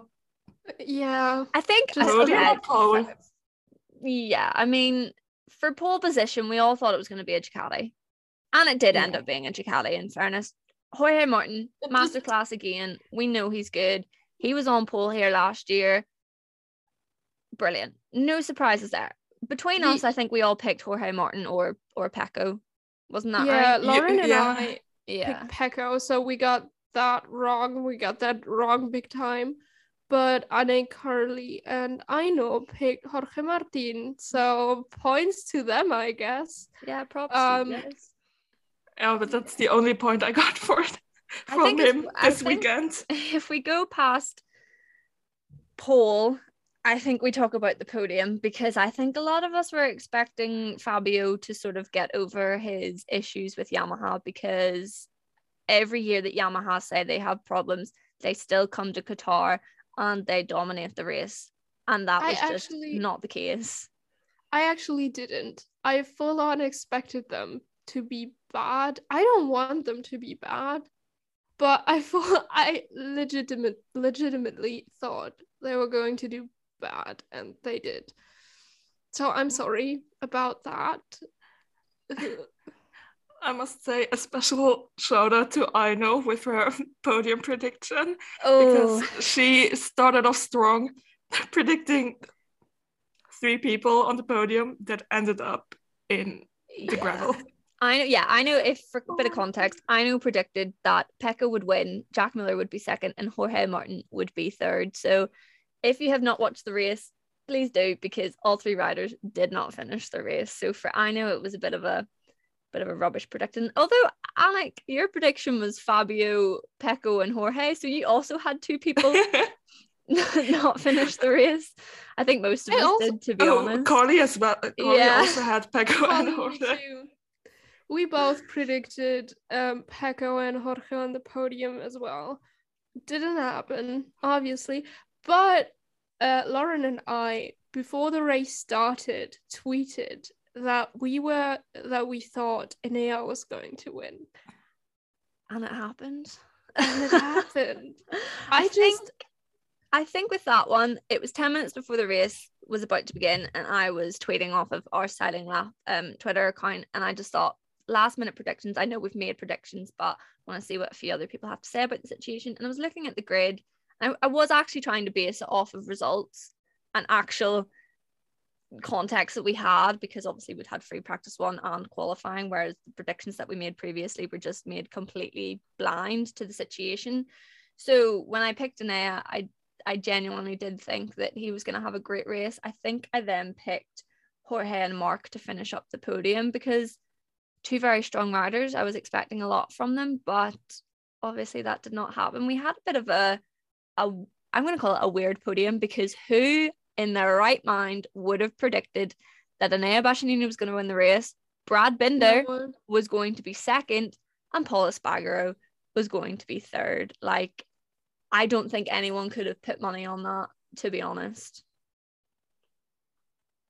Yeah. I think Just podium okay, or pole? yeah. I mean, for pole position, we all thought it was going to be a Ducati, and it did end up being a Ducati. In fairness, Jorge Martin, It masterclass again. We know he's good. He was on pole here last year. Brilliant. No surprises there. Between The- us, I think we all picked Jorge Martin or or Pecco. Wasn't that yeah, right? Lauryn and yeah. I Yeah. picked Pecco, so we got that wrong. We got that wrong big time. But Anne Carly and I know picked Jorge Martin, so points to them, I guess. Yeah, props Um, to you yeah but that's the only point i got [LAUGHS] for it from him I this think- weekend [LAUGHS] if we go past Paul, I think we talk about the podium because I think a lot of us were expecting Fabio to sort of get over his issues with Yamaha because every year that Yamaha say they have problems, they still come to Qatar and they dominate the race. And that I was just actually- not the case. I actually didn't. I full on expected them to be bad. I don't want them to be bad, but I [LAUGHS] full I legitimate legitimately thought they were going to do bad, and they did. So I'm sorry about that. [LAUGHS] i must say a special shout out to Aino with her [LAUGHS] podium prediction Oh, because she started off strong [LAUGHS] predicting three people on the podium that ended up in the yeah. gravel I know, yeah, I know. If for a bit of oh. context, I know predicted that Pecco would win, Jack Miller would be second, and Jorge Martin would be third. So, if you have not watched the race, please do because all three riders did not finish the race. So for I know it was a bit of a bit of a rubbish prediction. Although, Alec, your prediction was Fabio, Pecco, and Jorge, so you also had two people [LAUGHS] [LAUGHS] not finish the race. I think most of I us also- did, to be oh, honest. Carly as well. Carly Yeah. also had Pecco and Jorge. too. We both predicted um Pecco and Jorge on the podium as well. Didn't happen, obviously. But uh Lauryn and I before the race started, tweeted that we were that we thought Enea was going to win. And it happened. And it happened. [LAUGHS] I, I just just- I think with that one, it was 10 minutes before the race was about to begin, and I was tweeting off of our styling lap um Twitter account, and I just thought last minute predictions. I know we've made predictions, but I want to see what a few other people have to say about the situation. And I was looking at the grid, I, I was actually trying to base it off of results and actual context that we had because obviously we'd had free practice one and qualifying whereas the predictions that we made previously were just made completely blind to the situation. So when i picked Enea, i i genuinely did think that he was going to have a great race. I think i then picked jorge and marc to finish up the podium because two very strong riders i was expecting a lot from them but obviously that did not happen. We had a bit of a a i'm going to call it a weird podium because who in their right mind would have predicted that Enea Bastianini was going to win the race, Brad Binder No was going to be second, and Pol Espargaró was going to be third. Like, I don't think anyone could have put money on that, to be honest.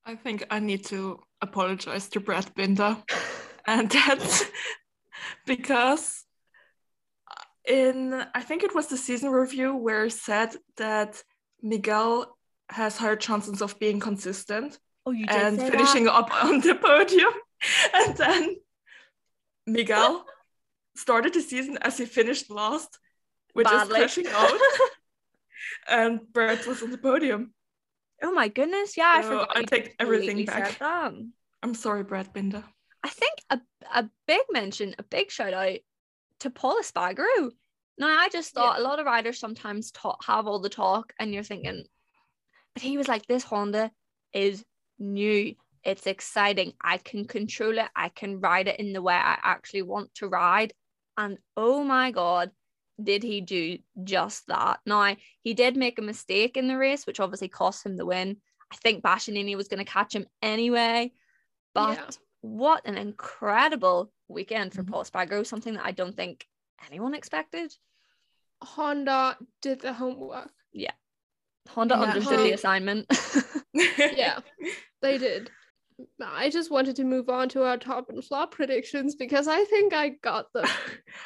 I think I need to apologize to Brad Binder. [LAUGHS] and that's [LAUGHS] because in I think it was the season review where he said that Miguel has higher chances of being consistent Oh, you and finishing up [LAUGHS] on the podium. And then Miguel started the season as he finished last, which Badly. is crashing out. [LAUGHS] and Brad was on the podium. Oh my goodness! Yeah, I forgot. I take everything back. I'm sorry, Brad Binder. I think a, a big mention, a big shout out to Pol Espargaró. Now, I just thought a lot of riders sometimes talk, have all the talk, and you're thinking, but he was like, this Honda is new. It's exciting. I can control it. I can ride it in the way I actually want to ride. And oh my God, did he do just that? Now, he did make a mistake in the race, which obviously cost him the win. I think Bastianini was going to catch him anyway. But Yeah. what an incredible weekend for Mhm. Pol Espargaró, something that I don't think anyone expected. Honda did the homework. Yeah. Honda Yeah. understood the assignment. [LAUGHS] [LAUGHS] Yeah, they did. I just wanted to move on to our top and flop predictions because I think I got them.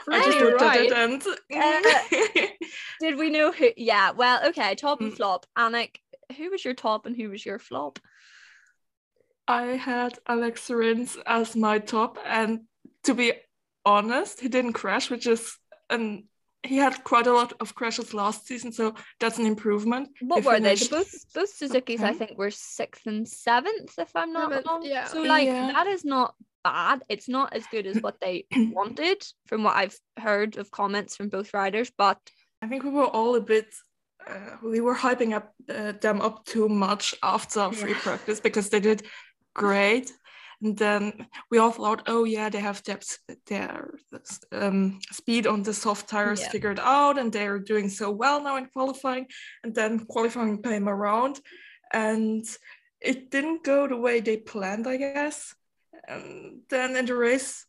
I [LAUGHS] just pretty looked at right. it and Did we know who? Yeah, well, okay, top and Mm. flop. Annick, who was your top and who was your flop? I had Alex Rins as my top, and to be honest, he didn't crash, which is an he had quite a lot of crashes last season, so that's an improvement. What He were they? The both both Suzuki's, I think, were sixth and seventh, if I'm not Seventh, wrong. yeah. So like Yeah. that is not bad. It's not as good as what they [CLEARS THROAT] wanted, from what I've heard of comments from both riders. But I think we were all a bit. Uh, we were hyping up uh, them up too much after free Yeah. practice because they did great, and then we all thought, oh yeah, they have their their um, speed on the soft tires Yeah. figured out, and they're doing so well now in qualifying. And then qualifying came around, and it didn't go the way they planned, I guess. And then in the race,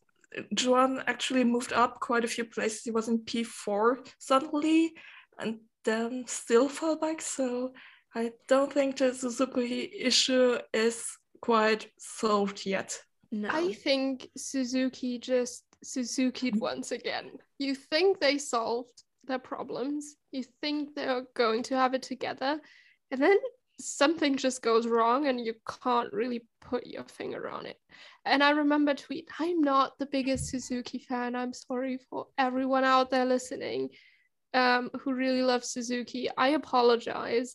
Joan actually moved up quite a few places. He was in P4 suddenly, and then still fell back. So I don't think the Suzuki issue is quite solved yet. no. I think Suzuki just Suzuki'd once again. You think they solved their problems, you think they're going to have it together, and then something just goes wrong and you can't really put your finger on it. And I remember tweet, I'm not the biggest Suzuki fan. I'm sorry for everyone out there listening um, who really loves Suzuki. I apologize.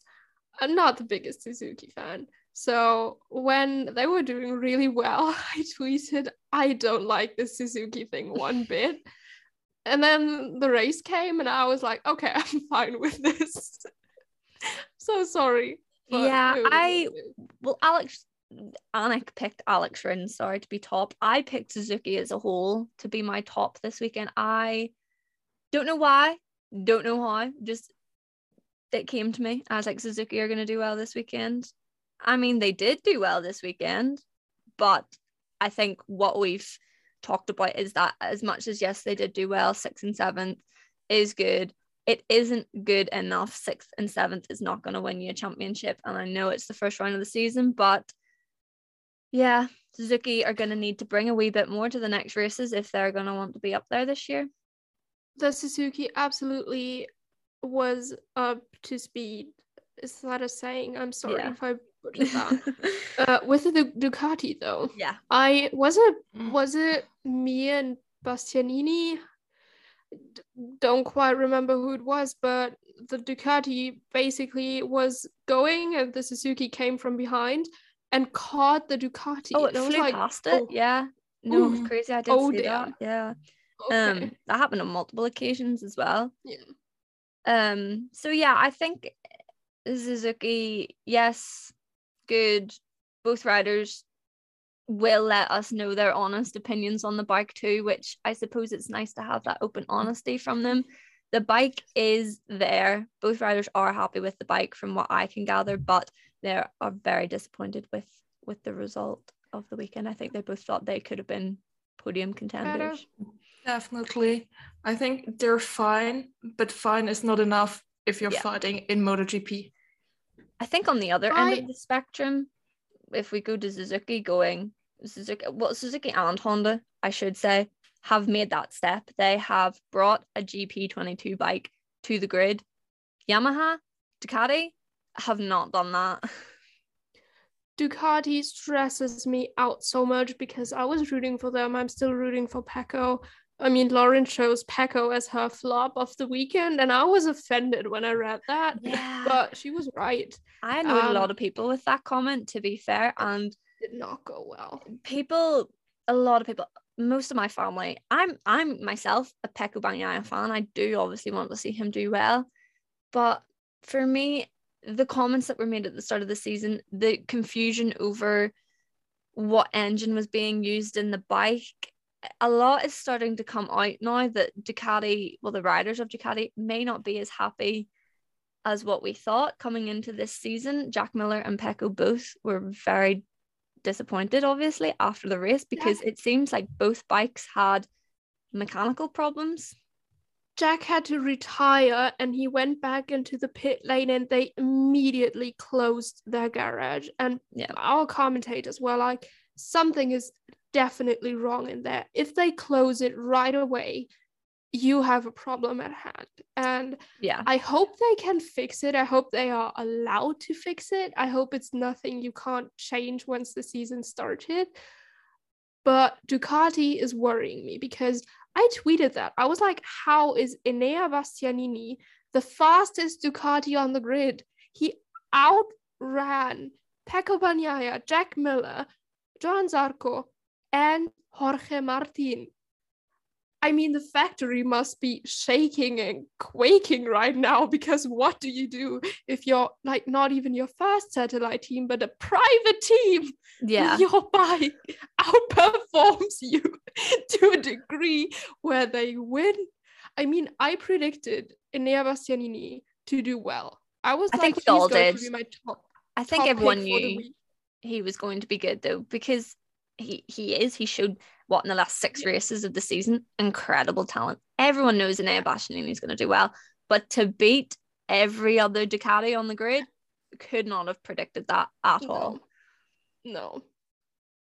I'm not the biggest Suzuki fan. So when they were doing really well, [LAUGHS] I tweeted, I don't like the Suzuki thing one [LAUGHS] bit. And then the race came, and I was like, okay, [LAUGHS] I'm fine with this. so sorry. Yeah, was- I- well, Alex Annick picked Alex Rins, sorry, to be top. I picked Suzuki as a whole to be my top this weekend. I don't know why, don't know how, just it came to me. I was like, Suzuki are going to do well this weekend. I mean, they did do well this weekend, but I think what we've talked about is that as much as yes, they did do well, sixth and seventh is good. it isn't good enough. Sixth and seventh is not going to win you a championship. And I know it's the first round of the season, but yeah, Suzuki are going to need to bring a wee bit more to the next races if they're going to want to be up there this year. The Suzuki absolutely was up to speed. Is that a saying? I'm sorry Yeah. if I butchered that. [LAUGHS] uh, with the Ducati though, yeah. I was it Mm. was it me and Bastianini. D- Don't quite remember who it was, but the Ducati basically was going, and the Suzuki came from behind and caught the Ducati. Oh, it and I was flew like, past it. oh, Yeah. No, it was crazy. I did Oh, see damn. that. Yeah. okay. Um, that happened on multiple occasions as well. Yeah. Um, so yeah, I think Suzuki, yes, good. Both riders will let us know their honest opinions on the bike too, which I suppose it's nice to have that open honesty from them. The bike is there. Both riders are happy with the bike from what I can gather, but they are very disappointed with with the result of the weekend. I think they both thought they could have been podium contenders. Definitely. I think they're fine, but fine is not enough if you're Yeah. fighting in MotoGP. I think on the other end of the spectrum, if we go to Suzuki going Suzuki well Suzuki and Honda, I should say, have made that step. They have brought a GP22 bike to the grid. Yamaha, Ducati have not done that. Ducati stresses me out so much because I was rooting for them. I'm still rooting for Pecco. I mean, Lauryn chose Pecco as her flop of the weekend, and I was offended when I read that. Yeah. But she was right. I know a lot um, of people with that comment, to be fair. And Did not go well. people a lot of people most of my family i'm i'm myself a Pecco Bagnaia fan i do obviously want to see him do well but for me the comments that were made at the start of the season the confusion over what engine was being used in the bike a lot is starting to come out now that Ducati well the riders of Ducati may not be as happy as what we thought coming into this season Jack Miller and Pecco both were very disappointed obviously after the race because it seems like both bikes had mechanical problems Jack had to retire and he went back into the pit lane and they immediately closed their garage. And Yeah. our commentators were like, something is definitely wrong in there. If they close it right away, you have a problem at hand. And yeah I hope they can fix it. I hope they are allowed to fix it. I hope it's nothing you can't change once the season started. But Ducati is worrying me because I tweeted that. I was like, how is Enea Bastianini the fastest Ducati on the grid? He outran Pecco Bagnaia, Jack Miller, Johan Zarco, and Jorge Martin. I mean, the factory must be shaking and quaking right now because what do you do if you're like not even your first satellite team, but a private team? yeah [LAUGHS] Your bike outperforms you [LAUGHS] to a degree where they win. I mean, I predicted Enea Bastianini to do well. I was I like, think we he's all going did. to be my top. I think everyone knew he was going to be good though because he he is he showed what in the last six races of the season incredible talent everyone knows Enea Bastianini is going to do well but to beat every other Ducati on the grid could not have predicted that at all No. No.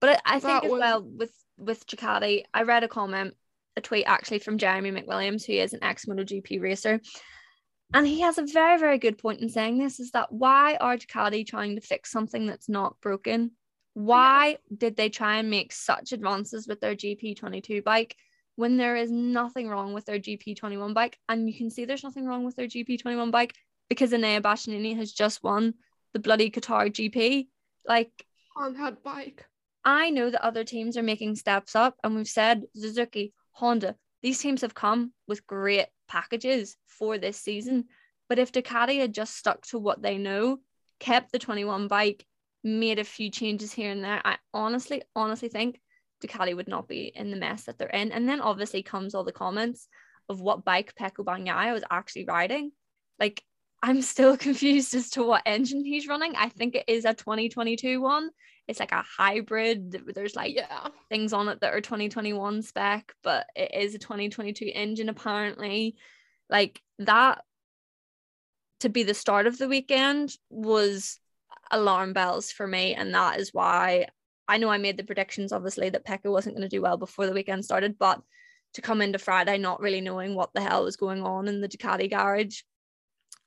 But I, I think That as was- well with with Ducati, I read a comment, a tweet actually from Jeremy McWilliams, who is an ex MotoGP racer, and he has a very very good point in saying this: is that why are Ducati trying to fix something that's not broken? Why did they try and make such advances with their GP22 bike when there is nothing wrong with their GP21 bike? And you can see there's nothing wrong with their GP21 bike because Enea Bastianini has just won the bloody Qatar GP. Like On that bike. I know that other teams are making steps up, and we've said Suzuki, Honda, these teams have come with great packages for this season. But if Ducati had just stuck to what they know, kept the 21 bike, made a few changes here and there, I honestly, honestly think Ducati would not be in the mess that they're in. And then obviously comes all the comments of what bike Pecco Bagnaia was actually riding. Like, I'm still [LAUGHS] confused as to what engine he's running. I think it is a 2022 one. It's like a hybrid. There's like Yeah. things on it that are 2021 spec, but it is a 2022 engine apparently. Like that to be the start of the weekend was alarm bells for me. And that is why I know I made the predictions, obviously, that Pecco wasn't going to do well before the weekend started, but to come into Friday not really knowing what the hell was going on in the Ducati garage,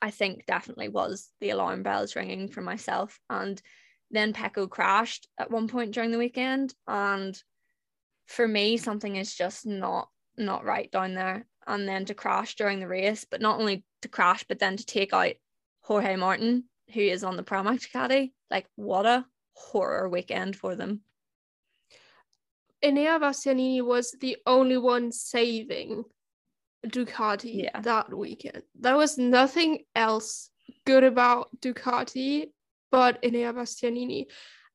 I think definitely was the alarm bells ringing for myself. And then Pecco crashed at one point during the weekend. And for me, something is just not not right down there. And then to crash during the race, but not only to crash, but then to take out Jorge Martin, who is on the Pramac Ducati. Like what a horror weekend for them. Enea Bastianini was the only one saving Ducati Yeah. that weekend. There was nothing else good about Ducati but Enea Bastianini.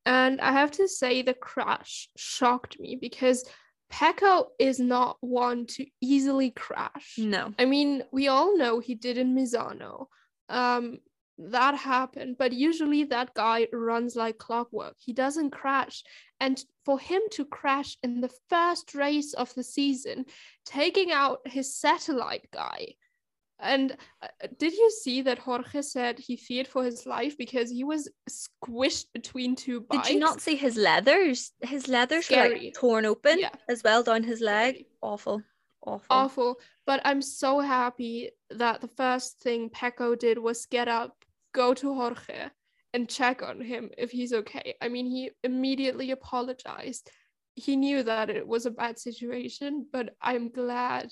And I have to say, the crash shocked me because Pecco is not one to easily crash. No. I mean, we all know he did in Misano. Um, that happened, but usually that guy runs like clockwork. He doesn't crash. And for him to crash in the first race of the season, taking out his satellite guy. And uh, did you see that Jorge said he feared for his life because he was squished between two bikes? Did you not see his leathers? His leathers were like torn open Yeah. as well down his leg. Awful. Awful. awful. But I'm so happy that the first thing Pecco did was get up, go to Jorge, and check on him if he's okay. I mean, he immediately apologized. He knew that it was a bad situation, but I'm glad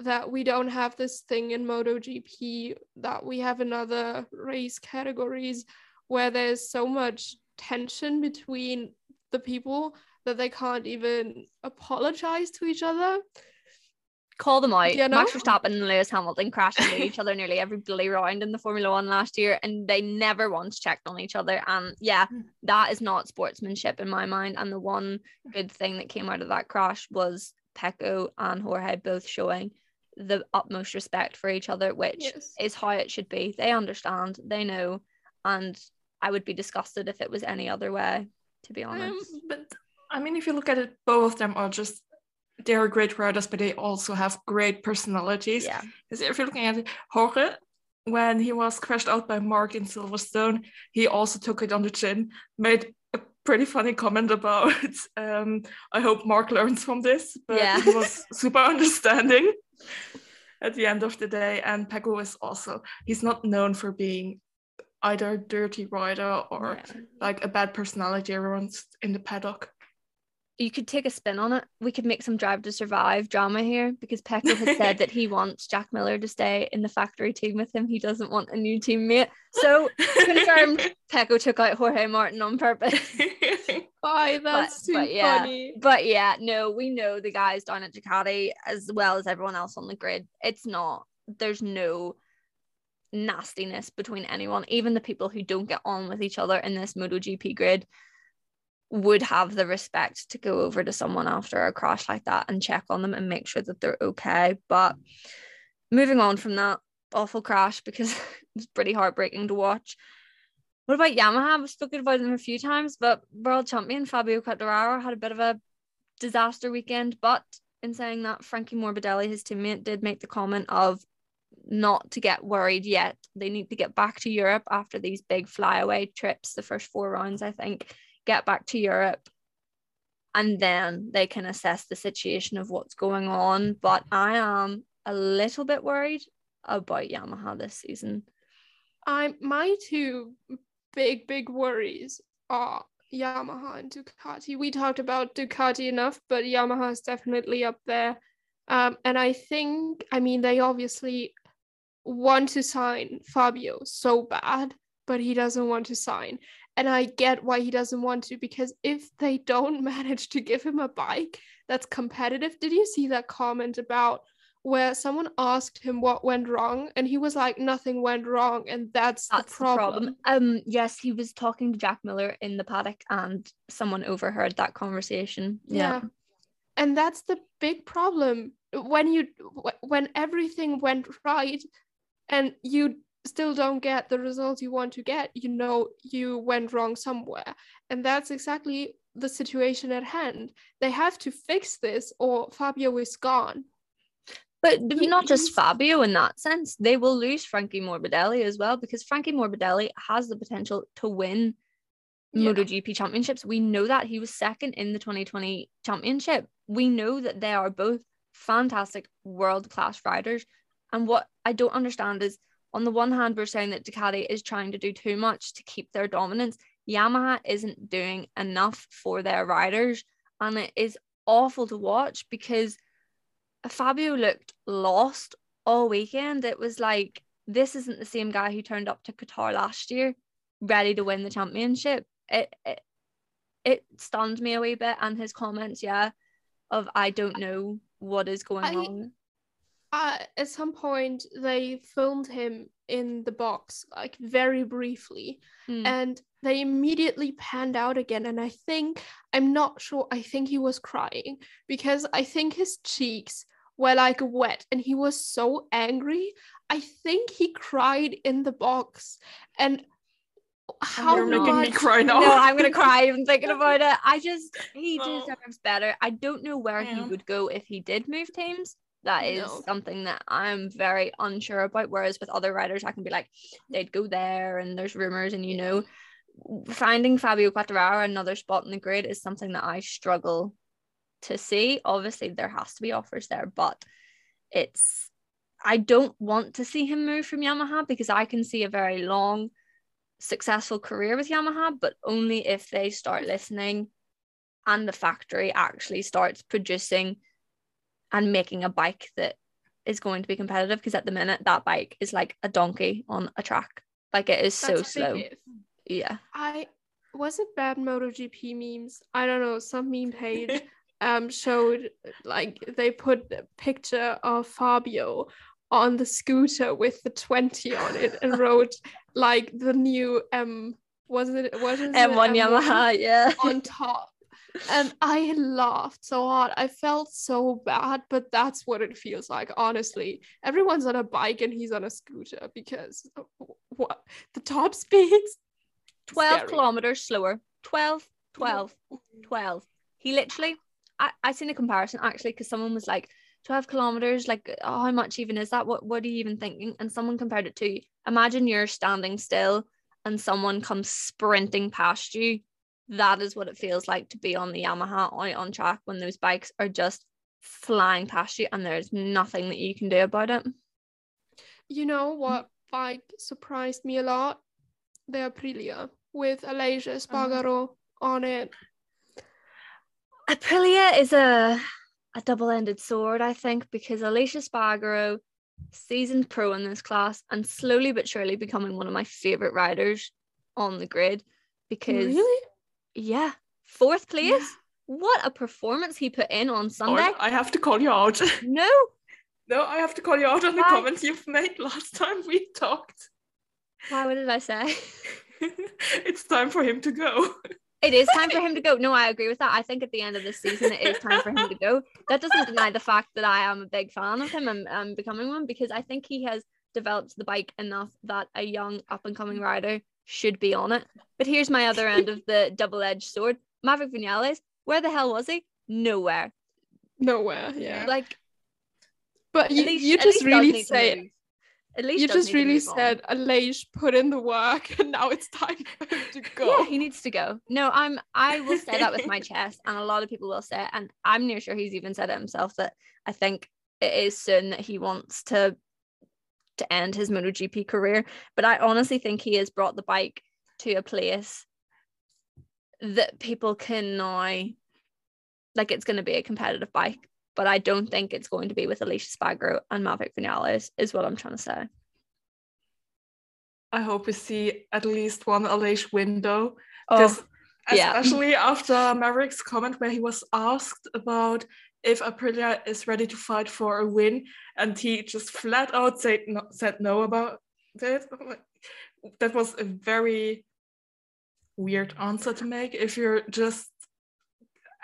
that we don't have this thing in MotoGP, that we have in other race categories where there's so much tension between the people that they can't even apologize to each other. Call them out. You know? Max Verstappen and Lewis Hamilton crashed into each other nearly every bloody round in the Formula One last year, and they never once checked on each other. And yeah, Hmm. that is not sportsmanship in my mind. And the one good thing that came out of that crash was Pecco and Jorge both showing the utmost respect for each other, which Yes. is how it should be. They understand, they know, and I would be disgusted if it was any other way, to be Um, honest. but I mean, if you look at it, both of them are just they're great riders, but they also have great personalities. yeah. Because if you're looking at Jorge, when he was crashed out by Marc in Silverstone, he also took it on the chin, made a pretty funny comment about, [LAUGHS] um, I hope Marc learns from this, but Yeah. he was [LAUGHS] super understanding at the end of the day. And Pecco is also, he's not known for being either a dirty rider or Yeah. like a bad personality around in the paddock. You could take a spin on it. We could make some drive to survive drama here because Pecco has [LAUGHS] said that he wants Jack Miller to stay in the factory team with him. He doesn't want a new teammate. So confirmed [LAUGHS] Pecco took out Jorge Martin on purpose. [LAUGHS] Why? That's too but yeah. funny. But yeah, no, we know the guys down at Ducati as well as everyone else on the grid. It's not, there's no nastiness between anyone. Even the people who don't get on with each other in this MotoGP grid would have the respect to go over to someone after a crash like that and check on them and make sure that they're okay. But moving on from that awful crash because [LAUGHS] it's pretty heartbreaking to watch. What about Yamaha? We've spoken about them a few times, but world champion Fabio Quartararo had a bit of a disaster weekend. But in saying that, Frankie Morbidelli, his teammate, did make the comment of not to get worried yet. They need to get back to Europe after these big flyaway trips, the first four rounds, I think. Get back to Europe and then they can assess the situation of what's going on. But I am a little bit worried about Yamaha this season. I'm my two big big worries are Yamaha and Ducati. We talked about Ducati enough, but Yamaha is definitely up there. Um, and I think, I mean, they obviously want to sign Fabio so bad, but he doesn't want to sign. And I get why he doesn't want to because if they don't [LAUGHS] manage to give him a bike that's competitive, did you see that comment about where someone asked him what went wrong and he was like nothing went wrong and that's, That's the problem. Um, yes, he was talking to Jack Miller in the paddock, and someone overheard that conversation. yeah. and that's the big problem when you when everything went right and you still don't get the results you want to get you know you went wrong somewhere and that's exactly the situation at hand they have to fix this or fabio is gone But He- not just Fabio in that sense. They will lose Frankie Morbidelli as well because Frankie Morbidelli has the potential to win Yeah. MotoGP championships. We know that he was second in the 2020 championship. We know that they are both fantastic world class riders. And what I don't understand is on the one hand, we're saying that Ducati is trying to do too much to keep their dominance. Yamaha isn't doing enough for their riders. And it is awful to watch because Fabio looked lost all weekend. It was like, this isn't the same guy who turned up to Qatar last year, ready to win the championship. It, it, it stunned me a wee bit. And his comments, yeah, of I don't know what is going I- on. Uh, at some point they filmed him in the box like very briefly Mm. and they immediately panned out again and i think i'm not sure i think he was crying because i think his cheeks were like wet and he was so angry i think he cried in the box and how You're making me much cry now. No, I'm gonna cry even thinking about it. I just he [LAUGHS] No. deserves better. I don't know where he would go if he did move teams. That is No. something that I'm very unsure about. Whereas with other writers, I can be like, they'd go there, and there's rumors, and you know, finding Fabio Quartararo another spot in the grid is something that I struggle to see. Obviously, there has to be offers there, but it's I don't want to see him move from Yamaha because I can see a very long, successful career with Yamaha, but only if they start listening and the factory actually starts producing and making a bike that is going to be competitive. Because at the minute, that bike is like a donkey on a track. Like it is so That's a big slow. if. Yeah. I was it bad MotoGP memes? I don't know. Some meme page [LAUGHS] um showed like they put a picture of Fabio on the scooter with the 20 on it and [LAUGHS] wrote like the new M was it was it M1 Yamaha, yeah. on top. And I laughed so hard. I felt so bad, but that's what it feels like, honestly. Everyone's on a bike and he's on a scooter because what the top speeds 12 Scary. kilometers slower 12 12 [LAUGHS] 12 he literally i i seen a comparison actually because someone was like 12 kilometers like oh, how much even is that what what are you even thinking and someone compared it to imagine you're standing still and someone comes sprinting past you that is what it feels like to be on the yamaha on track when those bikes are just flying past you and there's nothing that you can do about it You know what bike surprised me a lot? The Aprilia with Aleix uh-huh. Espargaró on it. Aprilia is a a double-ended sword, I think, because Aleix Espargaró, seasoned pro in this class, and slowly but surely becoming one of my favorite riders on the grid. Because Really? Yeah, fourth place. What a performance he put in on Or Sunday. I have to call you out. [LAUGHS] No, no, I have to call you out on the comments you've made last time we talked. why? What did I say? [LAUGHS] it's time for him to go. It is time for [LAUGHS] him to go. No, I agree with that. I think at the end of this season, it is time for him to go. That doesn't deny the fact that I am a big fan of him and um, becoming one because I think he has developed the bike enough that a young up and coming rider should be on it. But here's my other end of the [LAUGHS] double edged sword Maverick Vinales, where the hell was he? Nowhere. Nowhere, yeah. Like, But you, least, you just really say to said move. At least you just really said Aleix put in the work [LAUGHS] and now it's time for him to go. Yeah, he needs to go. No, I'm I will say that with my [LAUGHS] chest, and a lot of people will say it, and I'm near sure he's even said it himself that I think it is soon that he wants to to end his MotoGP career. But I honestly think he has brought the bike to a place that people can now like it's going to be a competitive bike. But I don't think it's going to be with Aleix Espargaró and Maverick Vinales, is what I'm trying to say. I hope we see at least one Aleix window. Oh, yeah. especially after Maverick's comment where he was asked about if Aprilia is ready to fight for a win, and he just flat out said no, said no about it. That was a very weird answer to make if you're just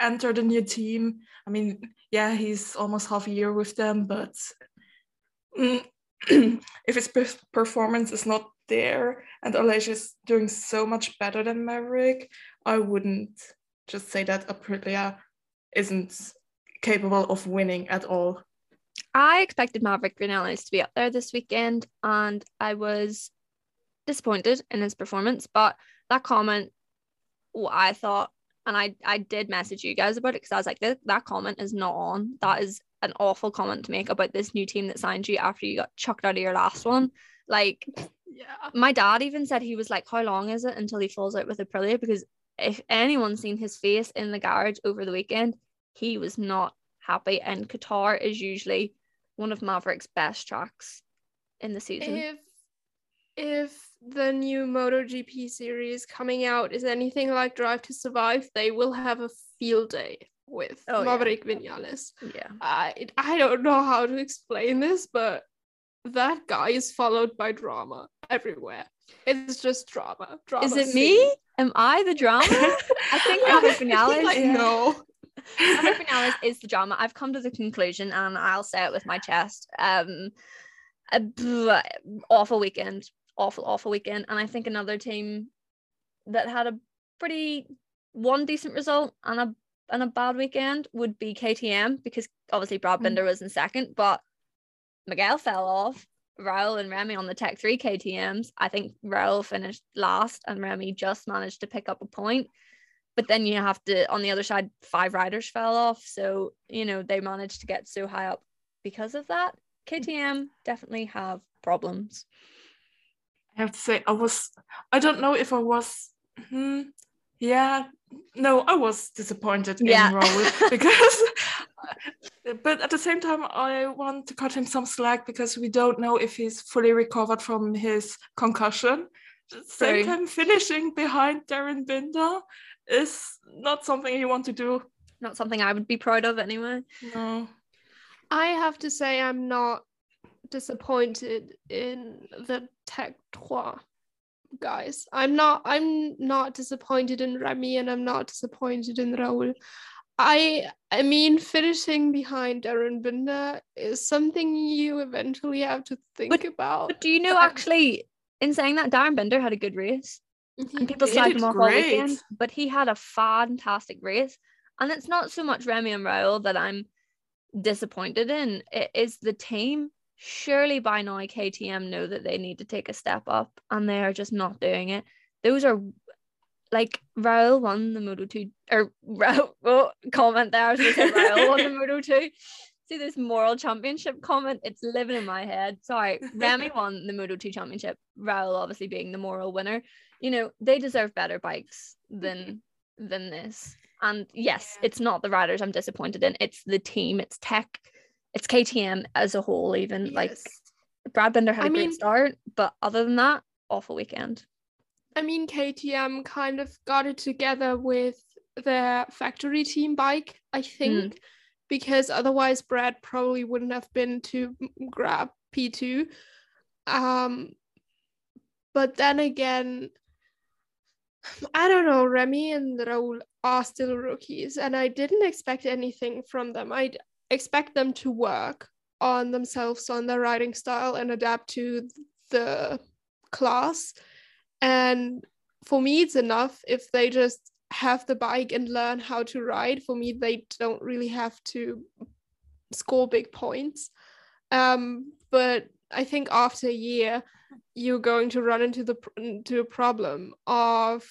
entered a new team. I mean, yeah, he's almost half a year with them, but mm, [CLEARS THROAT] if his performance is not there and Aleix is doing so much better than Maverick, I wouldn't just say that Aprilia isn't capable of winning at all. I expected Maverick Vinales to be up there this weekend, and I was disappointed in his performance. But that comment, what I thought, and I I did message you guys about it because I was like, that, that comment is not on. That is an awful comment to make about this new team that signed you after you got chucked out of your last one. Like, Yeah. my dad even said he was like, How long is it until he falls out with Aprilia? Because if anyone's seen his face in the garage over the weekend, he was not happy. And Qatar is usually one of Maverick's best tracks in the season. If if the new MotoGP series coming out is anything like Drive to Survive, they will have a field day with Oh, yeah. Maverick Vinales. yeah. I I don't know how to explain this, but that guy is followed by drama everywhere. It's just drama. Drama. Is it scene. me? Am I the drama? [LAUGHS] I think Maverick [LAUGHS] Vinales. Like, no. [LAUGHS] Maverick Vinales is the drama. I've come to the conclusion, and I'll say it with my chest. Um, a awful weekend, awful, awful weekend, and I think another team that had a pretty one decent result and a and a bad weekend would be KTM because obviously Brad Mm. Binder was in second, but Miguel fell off. Raul and Remy on the Tech 3 KTMs. I think Raul finished last and Remy just managed to pick up a point. But then you have to, on the other side, five riders fell off. So, you know, they managed to get so high up because of that. KTM definitely have problems. I have to say, I was, I don't know if I was, hmm, yeah, no, I was disappointed Yeah. in Raul [LAUGHS] because, but at the same time, I want to cut him some slack because we don't know if he's fully recovered from his concussion. Same True. time, finishing behind Darryn Binder is not something you want to do. Not something I would be proud of anyway. No. I have to say I'm not disappointed in the Tech 3 guys. I'm not I'm not disappointed in Remy and I'm not disappointed in Raul. I I mean finishing behind Darryn Binder is something you eventually have to think about. But do you know, actually, in saying that, Darryn Binder had a good race. Mm-hmm. and people He slagged did him off all weekend, but he had a fantastic race. And it's not so much Remy and Raul that I'm disappointed in, it is the team. Surely by now, KTM know that they need to take a step up and they are just not doing it. Those are like Raul won the Moto 2 or [LAUGHS] Raul, oh, comment there. I was going to say Raul won the Moto 2. [LAUGHS] See this moral championship comment? It's living in my head. Sorry, Remy [LAUGHS] won the Moto 2 championship. Raul obviously being the moral winner you know they deserve better bikes than than this. And yes Yeah. it's not the riders i'm disappointed in. It's the team. It's tech. It's ktm as a whole even like Yes. brad binder had a I great start but other than that awful weekend. I mean, KTM kind of got it together with their factory team bike, I think, because otherwise Brad probably wouldn't have been to grab P2. Um, but then again, I don't know, Remy and Raul are still rookies, and I didn't expect anything from them. I'd expect them to work on themselves, on their riding style, and adapt to the class. And for me, it's enough if they just have the bike and learn how to ride. For me, they don't really have to score big points. Um, but I think after a year, you're going to run into the into a problem of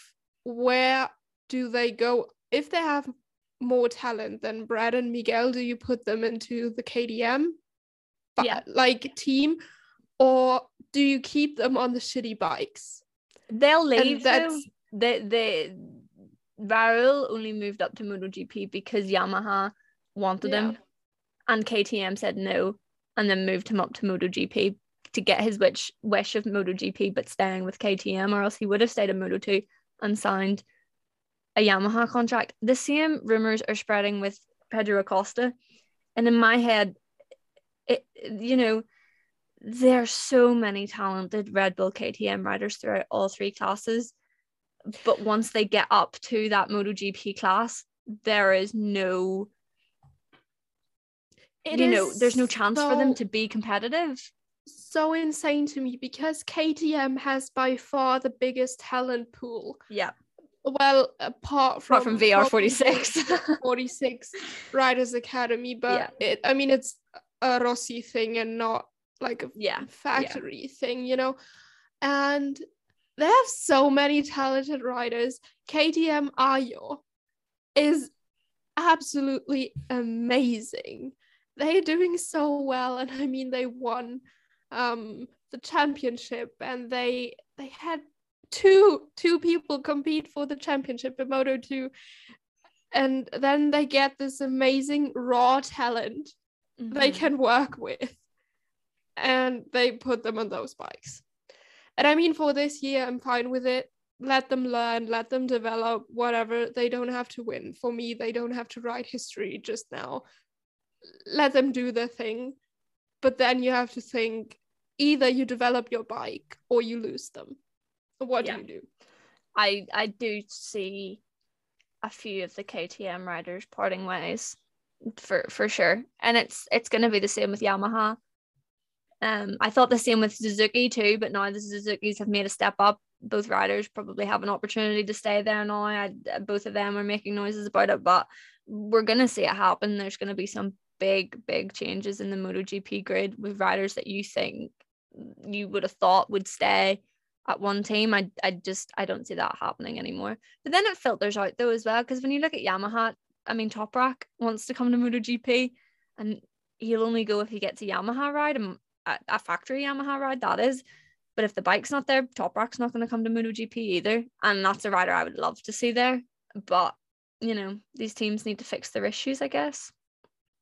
where do they go if they have more talent than Brad and Miguel? Do you put them into the KTM, Yeah. like team, or do you keep them on the shitty bikes? they'll leave though. that's- they they Raul only moved up to MotoGP because Yamaha wanted Yeah. him and KTM said no and then moved him up to MotoGP to get his wish wish of MotoGP but staying with KTM or else he would have stayed in Moto2 and signed a Yamaha contract. The same rumors are spreading with Pedro Acosta and in my head it you know there are so many talented Red Bull KTM riders throughout all three classes. But once they get up to that MotoGP class, there is no, It you know, there's no chance for them to be competitive. So insane to me because KTM has by far the biggest talent pool. Yeah. Well, apart from Apart from VR46. 46 Riders Academy, but Yeah. it I mean it's a Rossi thing and not like a Yeah. factory thing, you know. And they have so many talented riders. KTM Ajo is absolutely amazing. They're doing so well, and I mean they won um the championship and they they had two two people compete for the championship in Moto 2 and then they get this amazing raw talent they Mhm. can work with and they put them on those bikes. And i mean for this year i'm fine with it. Let them learn let them develop whatever. They don't have to win. For me they don't have to write history just now. Let them do their thing. But then you have to think either you develop your bike or you lose them what Yeah. do you do I I do see a few of the KTM riders parting ways for for sure, and it's it's going to be the same with Yamaha. Um, I thought the same with Suzuki too, but now the Suzuki's have made a step up. Both riders probably have an opportunity to stay there now. I, both of them are making noises about it, but we're going to see it happen. There's going to be some big, big changes in the MotoGP grid with riders that you think you would have thought would stay at one team. I I just I don't see that happening anymore. But then it filters out though as well because when you look at Yamaha, I mean Toprak wants to come to MotoGP, and he'll only go if he gets a Yamaha ride, and a, a factory Yamaha ride that is. But if the bike's not there, Toprak's not going to come to MotoGP either, and that's a rider I would love to see there. But you know these teams need to fix their issues, I guess.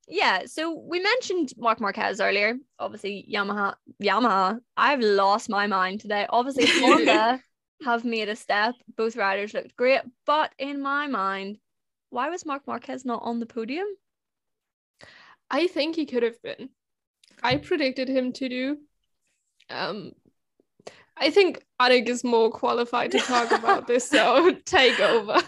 Yeah, so we mentioned Marc Marquez earlier. Obviously, Yamaha. Yamaha. I've lost my mind today. Obviously, Honda [LAUGHS] have made a step. Both riders looked great, but in my mind, why was Marc Marquez not on the podium? I think he could have been. I predicted him to do. Um, I think Annick is more qualified to talk about this, so [LAUGHS] take over.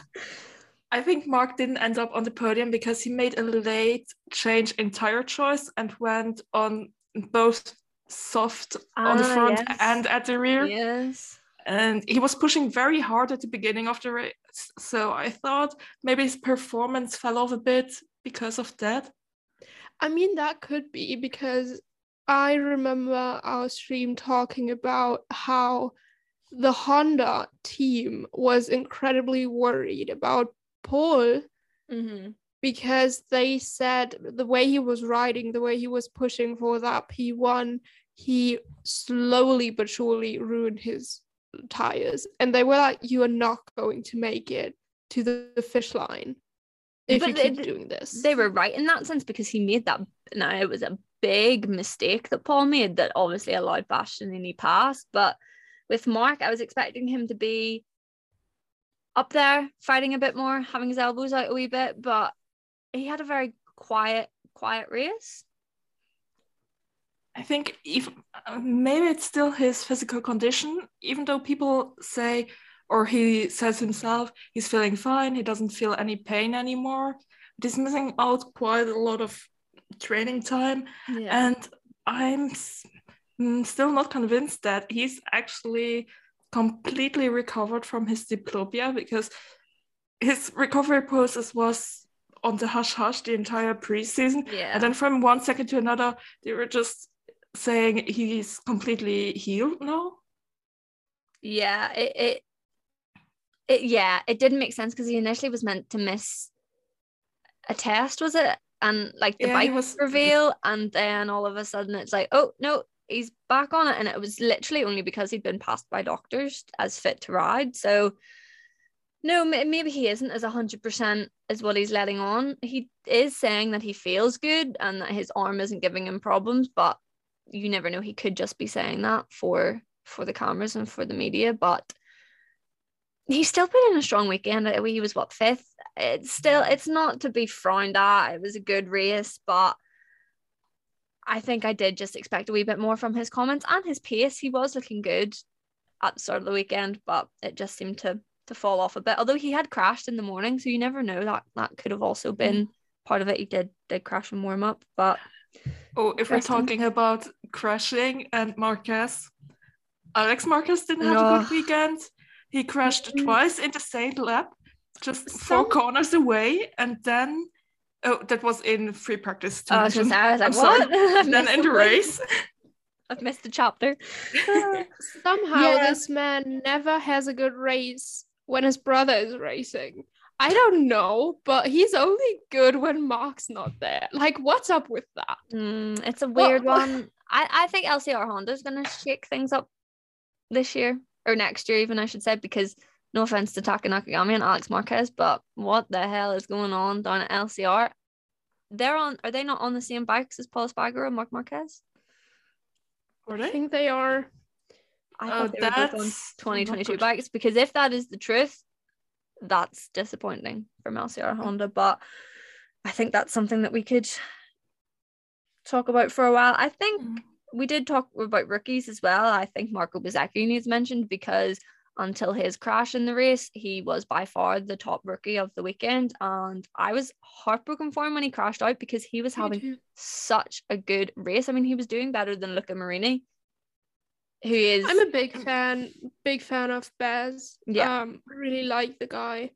I think Marc didn't end up on the podium because he made a late change in tire choice and went on both soft on the Ah, front yes. and at the rear. Yes. And he was pushing very hard at the beginning of the race. So I thought maybe his performance fell off a bit because of that. I mean, that could be because I remember our stream talking about how the Honda team was incredibly worried about Pol Mm-hmm. because they said the way he was riding, the way he was pushing for that P1, he slowly but surely ruined his tires. And they were like, You are not going to make it to the, the fish line if But you they- keep doing this. They were right in that sense because he made that. Now it was a big mistake that Pol made that obviously allowed Bastianini pass. But with Marc, I was expecting him to be up there fighting a bit more, having his elbows out a wee bit. But he had a very quiet, quiet race. I think uh, maybe it's still his physical condition, even though people say, or he says himself, he's feeling fine, he doesn't feel any pain anymore. But he's missing out quite a lot of training time, Yeah. and I'm s- mm, still not convinced that he's actually completely recovered from his diplopia because his recovery process was on the hush hush the entire preseason. yeah. And then from one second to another, they were just saying he's completely healed now. Yeah, it, it, it yeah, it didn't make sense because he initially was meant to miss a test, was it? And like the Yeah, bike was- reveal, and then all of a sudden it's like, oh no, he's back on it, and it was literally only because he'd been passed by doctors as fit to ride. So no, maybe he isn't as hundred percent as what he's letting on. He is saying that he feels good and that his arm isn't giving him problems, but you never know. He could just be saying that for for the cameras and for the media, but he still put in a strong weekend. He was what fifth. It's still it's not to be frowned at. It was a good race, but I think I did just expect a wee bit more from his comments and his pace. He was looking good at the start of the weekend, but it just seemed to to fall off a bit. Although he had crashed in the morning, so you never know that that could have also been part of it. He did did crash and warm up, but Oh, if we're talking about crashing and Marquez, Alex Marquez didn't have a good weekend. He crashed Mm. twice in the same lap, just Some- four corners away, and then Oh, that was in free practice. Oh, I was, just, I was like, I'm sorry. what? [LAUGHS] I've Then missed in the race. [LAUGHS] I've missed a chapter. [LAUGHS] Somehow Yeah. this man never has a good race when his brother is racing. I don't know, but he's only good when Marc's not there. Like, what's up with that? Mm, it's a Well- weird one. I, I think LCR Honda's going to shake things up this year or next year, even I should say, because no offense to Taka Nakagami and Alex Marquez, but what the hell is going on down at LCR? They're on. Are they not on the same bikes as Pol Espargaró and Marc Marquez? Were I think they are. I Oh, thought they were both on 2022 bikes because if that is the truth, that's disappointing from LCR Honda. But I think that's something that we could talk about for a while. I think Mm. we did talk about rookies as well. I think Marco Bezzecchi needs mentioned because until his crash in the race, he was by far the top rookie of the weekend. And I was heartbroken for him when he crashed out because he was having such a good race. I mean, he was doing better than Luca Marini, who is I'm a big fan, big fan of Bez. Yeah. Um, I really like the guy.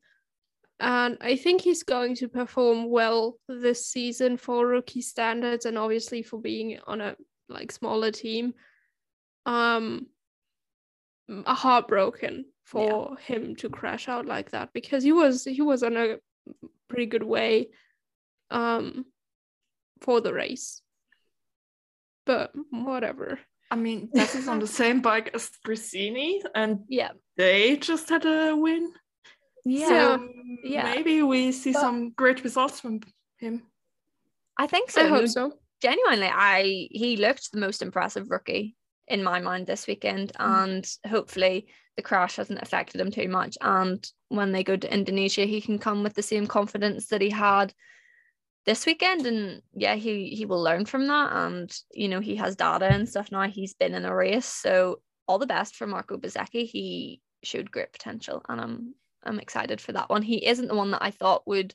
And I think he's going to perform well this season for rookie standards and obviously for being on a like smaller team. Um heartbroken for him to crash out like that because he was he was on a pretty good way um for the race. But whatever. I mean, this is on the [LAUGHS] same bike as Gresini, and yeah, they just had a win. yeah. So yeah. maybe we see But- some great results from him. I think so. I hope so. genuinely i he looked the most impressive rookie in my mind this weekend mm-hmm. and hopefully the crash hasn't affected him too much. And when they go to indonesia he can come with the same confidence that he had this weekend. And yeah he he will learn from that. And you know he has data and stuff now. He's been in a race. So all the best for marco Bezzecchi. he showed great potential and i'm i'm excited for that one. He isn't the one that i thought would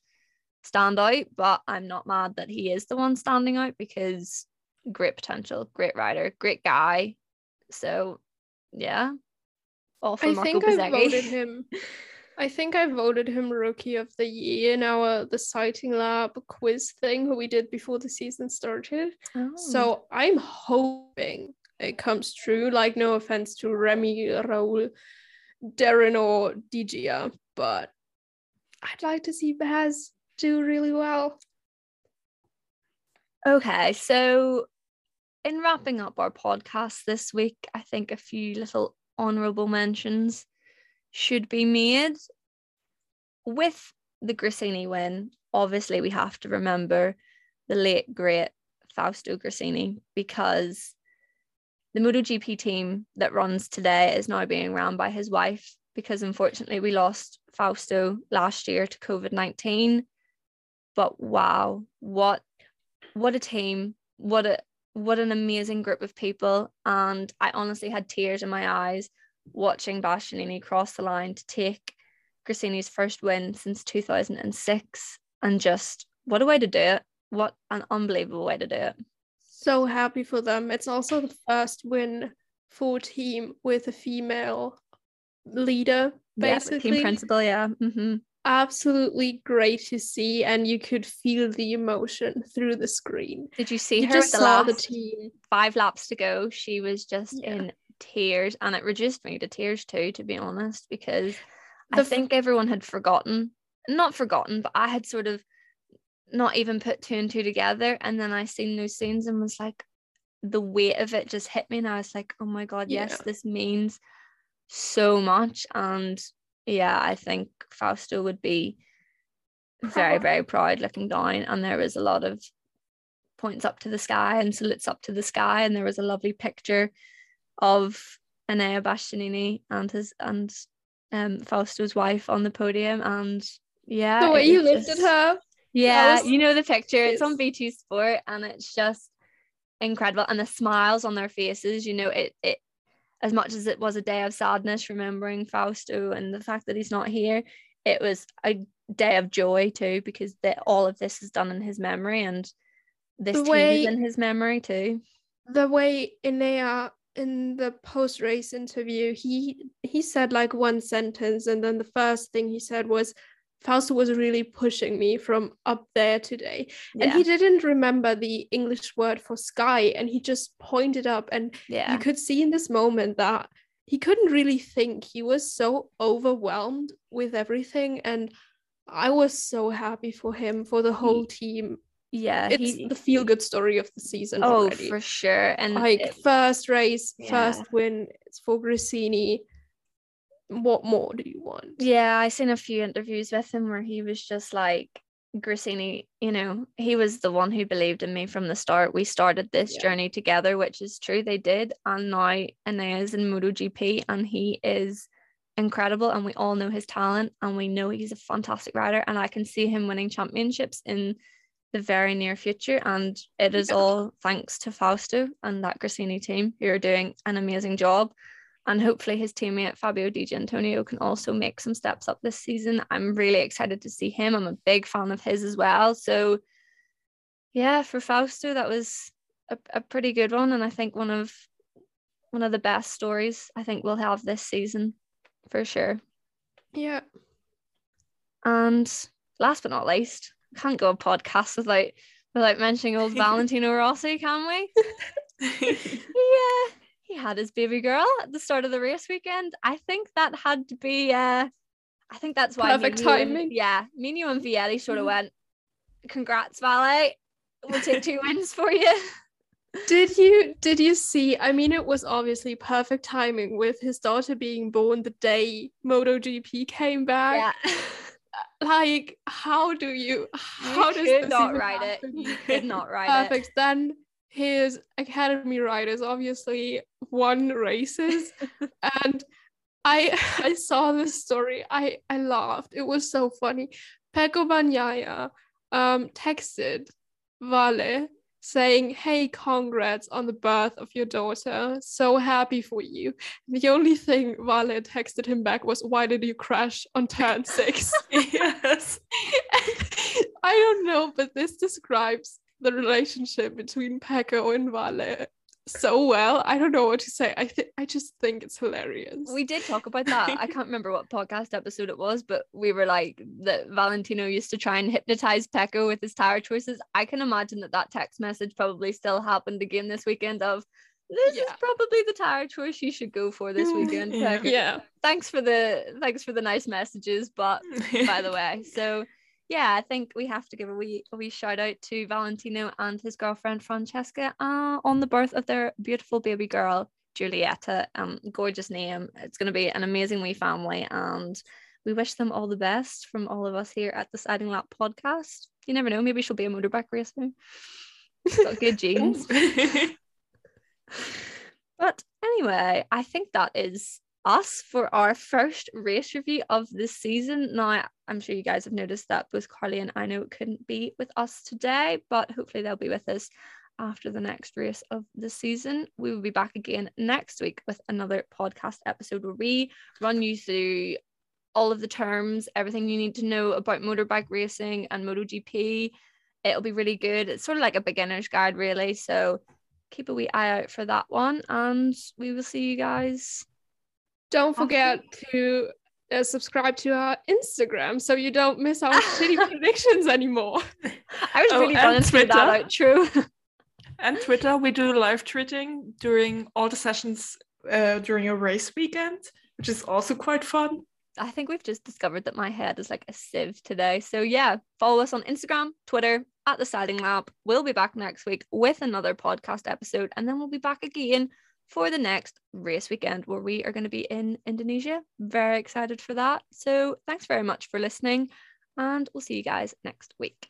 stand out, but I'm not mad that he is the one standing out because great potential, great rider, great guy. So yeah. All for I Marco think I voted him. [LAUGHS] I think I voted him rookie of the year in our the sighting lab quiz thing we did before the season started. Oh. So I'm hoping it comes true. Like no offense to Remy, Raul, Darryn, or Digia, but I'd like to see Bez do really well. Okay, so in wrapping up our podcast this week, I think a few little honourable mentions should be made. With the Gresini win, obviously we have to remember the late great Fausto Gresini because the MotoGP team that runs today is now being run by his wife because unfortunately we lost Fausto last year to COVID 19. But wow, what what a team what a what an amazing group of people and i honestly had tears in my eyes watching bastianini cross the line to take Gresini's first win since 2006 and just what a way to do it what an unbelievable way to do it So happy for them. It's also the first win for a team with a female leader, Yeah, basically. team principal yeah hmm Absolutely great to see, and you could feel the emotion through the screen. did you see you her just the saw the team. five laps to go she was just Yeah. in tears and it reduced me to tears too to be honest because I The f- think everyone had forgotten, not forgotten, but I had sort of not even put two and two together. And then I seen those scenes and was like, the weight of it just hit me. And I was like, oh my God, yes, Yeah. this means so much. And yeah, I think Fausto would be very, very proud looking down. And there was a lot of points up to the sky and salutes up to the sky. And there was a lovely picture of Enea Bastianini and his and um Fausto's wife on the podium. And yeah, The way you was lifted her. yeah, was- you know the picture. It's on Yes. BT Sport and it's just incredible. And the smiles on their faces, you know, it it as much as it was a day of sadness remembering Fausto and the fact that he's not here, it was a day of joy too, because that all of this is done in his memory and this The team way- is in his memory too. the way Enea in the post race interview, he he said like one sentence, and then the first thing he said was, Fausto was really pushing me from up there today. Yeah. And he didn't remember the English word for sky and he just pointed up and yeah. you could see in this moment that he couldn't really think. He was so overwhelmed with everything and I was so happy for him, for the whole team. yeah. It's he- the feel good story of the season oh, already. for sure. And like it- first race, Yeah. first win, it's for Gresini. What more do you want? Yeah, I seen a few interviews with him where he was just like Gresini, you know, he was the one who believed in me from the start. We started this Yeah. journey together, which is true, they did. And now Enea's in MotoGP and he is incredible and we all know his talent and we know he's a fantastic rider and I can see him winning championships in the very near future and it is Yeah. all thanks to Fausto and that Gresini team who are doing an amazing job and hopefully his teammate Fabio Di Giannantonio can also make some steps up this season. I'm really excited to see him. I'm a big fan of his as well. So yeah, for Fausto, that was a, a pretty good one, and I think one of one of the best stories I think we'll have this season for sure. Yeah. And last but not least, can't go a podcast without without mentioning old [LAUGHS] Valentino Rossi, can we? [LAUGHS] Yeah, he had his baby girl at the start of the race weekend. I think that had to be uh I think that's why Perfect you and- timing. yeah, me and you sort of Mhm. went, Congrats, Vale. We'll take two wins for you. [LAUGHS] Did you did you see? I mean, it was obviously perfect timing with his daughter being born the day MotoGP came back. Yeah. [LAUGHS] Like, how do you? How you does could this not write happen? it. You could not [LAUGHS] write it. Perfect. Then his academy riders obviously won races, [LAUGHS] and I [LAUGHS] I saw this story. I I laughed. It was so funny. Pecco Bagnaia um texted Vale saying, "Hey, congrats on the birth of your daughter. So happy for you." The only thing Vale texted him back was, "Why did you crash on turn six? [LAUGHS] yes. I don't know, but this describes the relationship between Pecco and Vale so well. I don't know what to say. I think I just think it's hilarious. We did talk about that. I can't remember what podcast episode it was, but we were like that Valentino used to try and hypnotize Pecco with his tire choices. I can imagine that that text message probably still happened again this weekend of this is probably the tire choice you should go for this mm, weekend. Yeah. Pecco. yeah. Thanks for the thanks for the nice messages, but [LAUGHS] by the way. So yeah, I think we have to give a wee a wee shout out to Valentino and his girlfriend Francesca uh, on the birth of their beautiful baby girl Giulietta. Um, gorgeous name. It's going to be an amazing wee family, and we wish them all the best from all of us here at the Siding Lap podcast. You never know, maybe she'll be a motorbike racer. She's got good genes. [LAUGHS] But anyway, I think that is us for our first race review of this season. Now, I'm sure you guys have noticed that both Carly and I know couldn't be with us today, but hopefully they'll be with us after the next race of the season. We will be back again next week with another podcast episode where we run you through all of the terms, everything you need to know about motorbike racing and MotoGP. It'll be really good. It's sort of like a beginner's guide, really. So keep a wee eye out for that one, and we will see you guys. Don't Awesome. forget to uh, subscribe to our Instagram so you don't miss our shitty [LAUGHS] predictions anymore. I was Oh, really going to get that out. True. and Twitter, we do live tweeting during all the sessions uh, during a race weekend, which is also quite fun. I think we've just discovered that my head is like a sieve today. So yeah, follow us on Instagram, Twitter, at the Siding Lab. We'll be back next week with another podcast episode, and then we'll be back again for the next race weekend where we are going to be in Indonesia. Very excited for that. So thanks very much for listening, and we'll see you guys next week.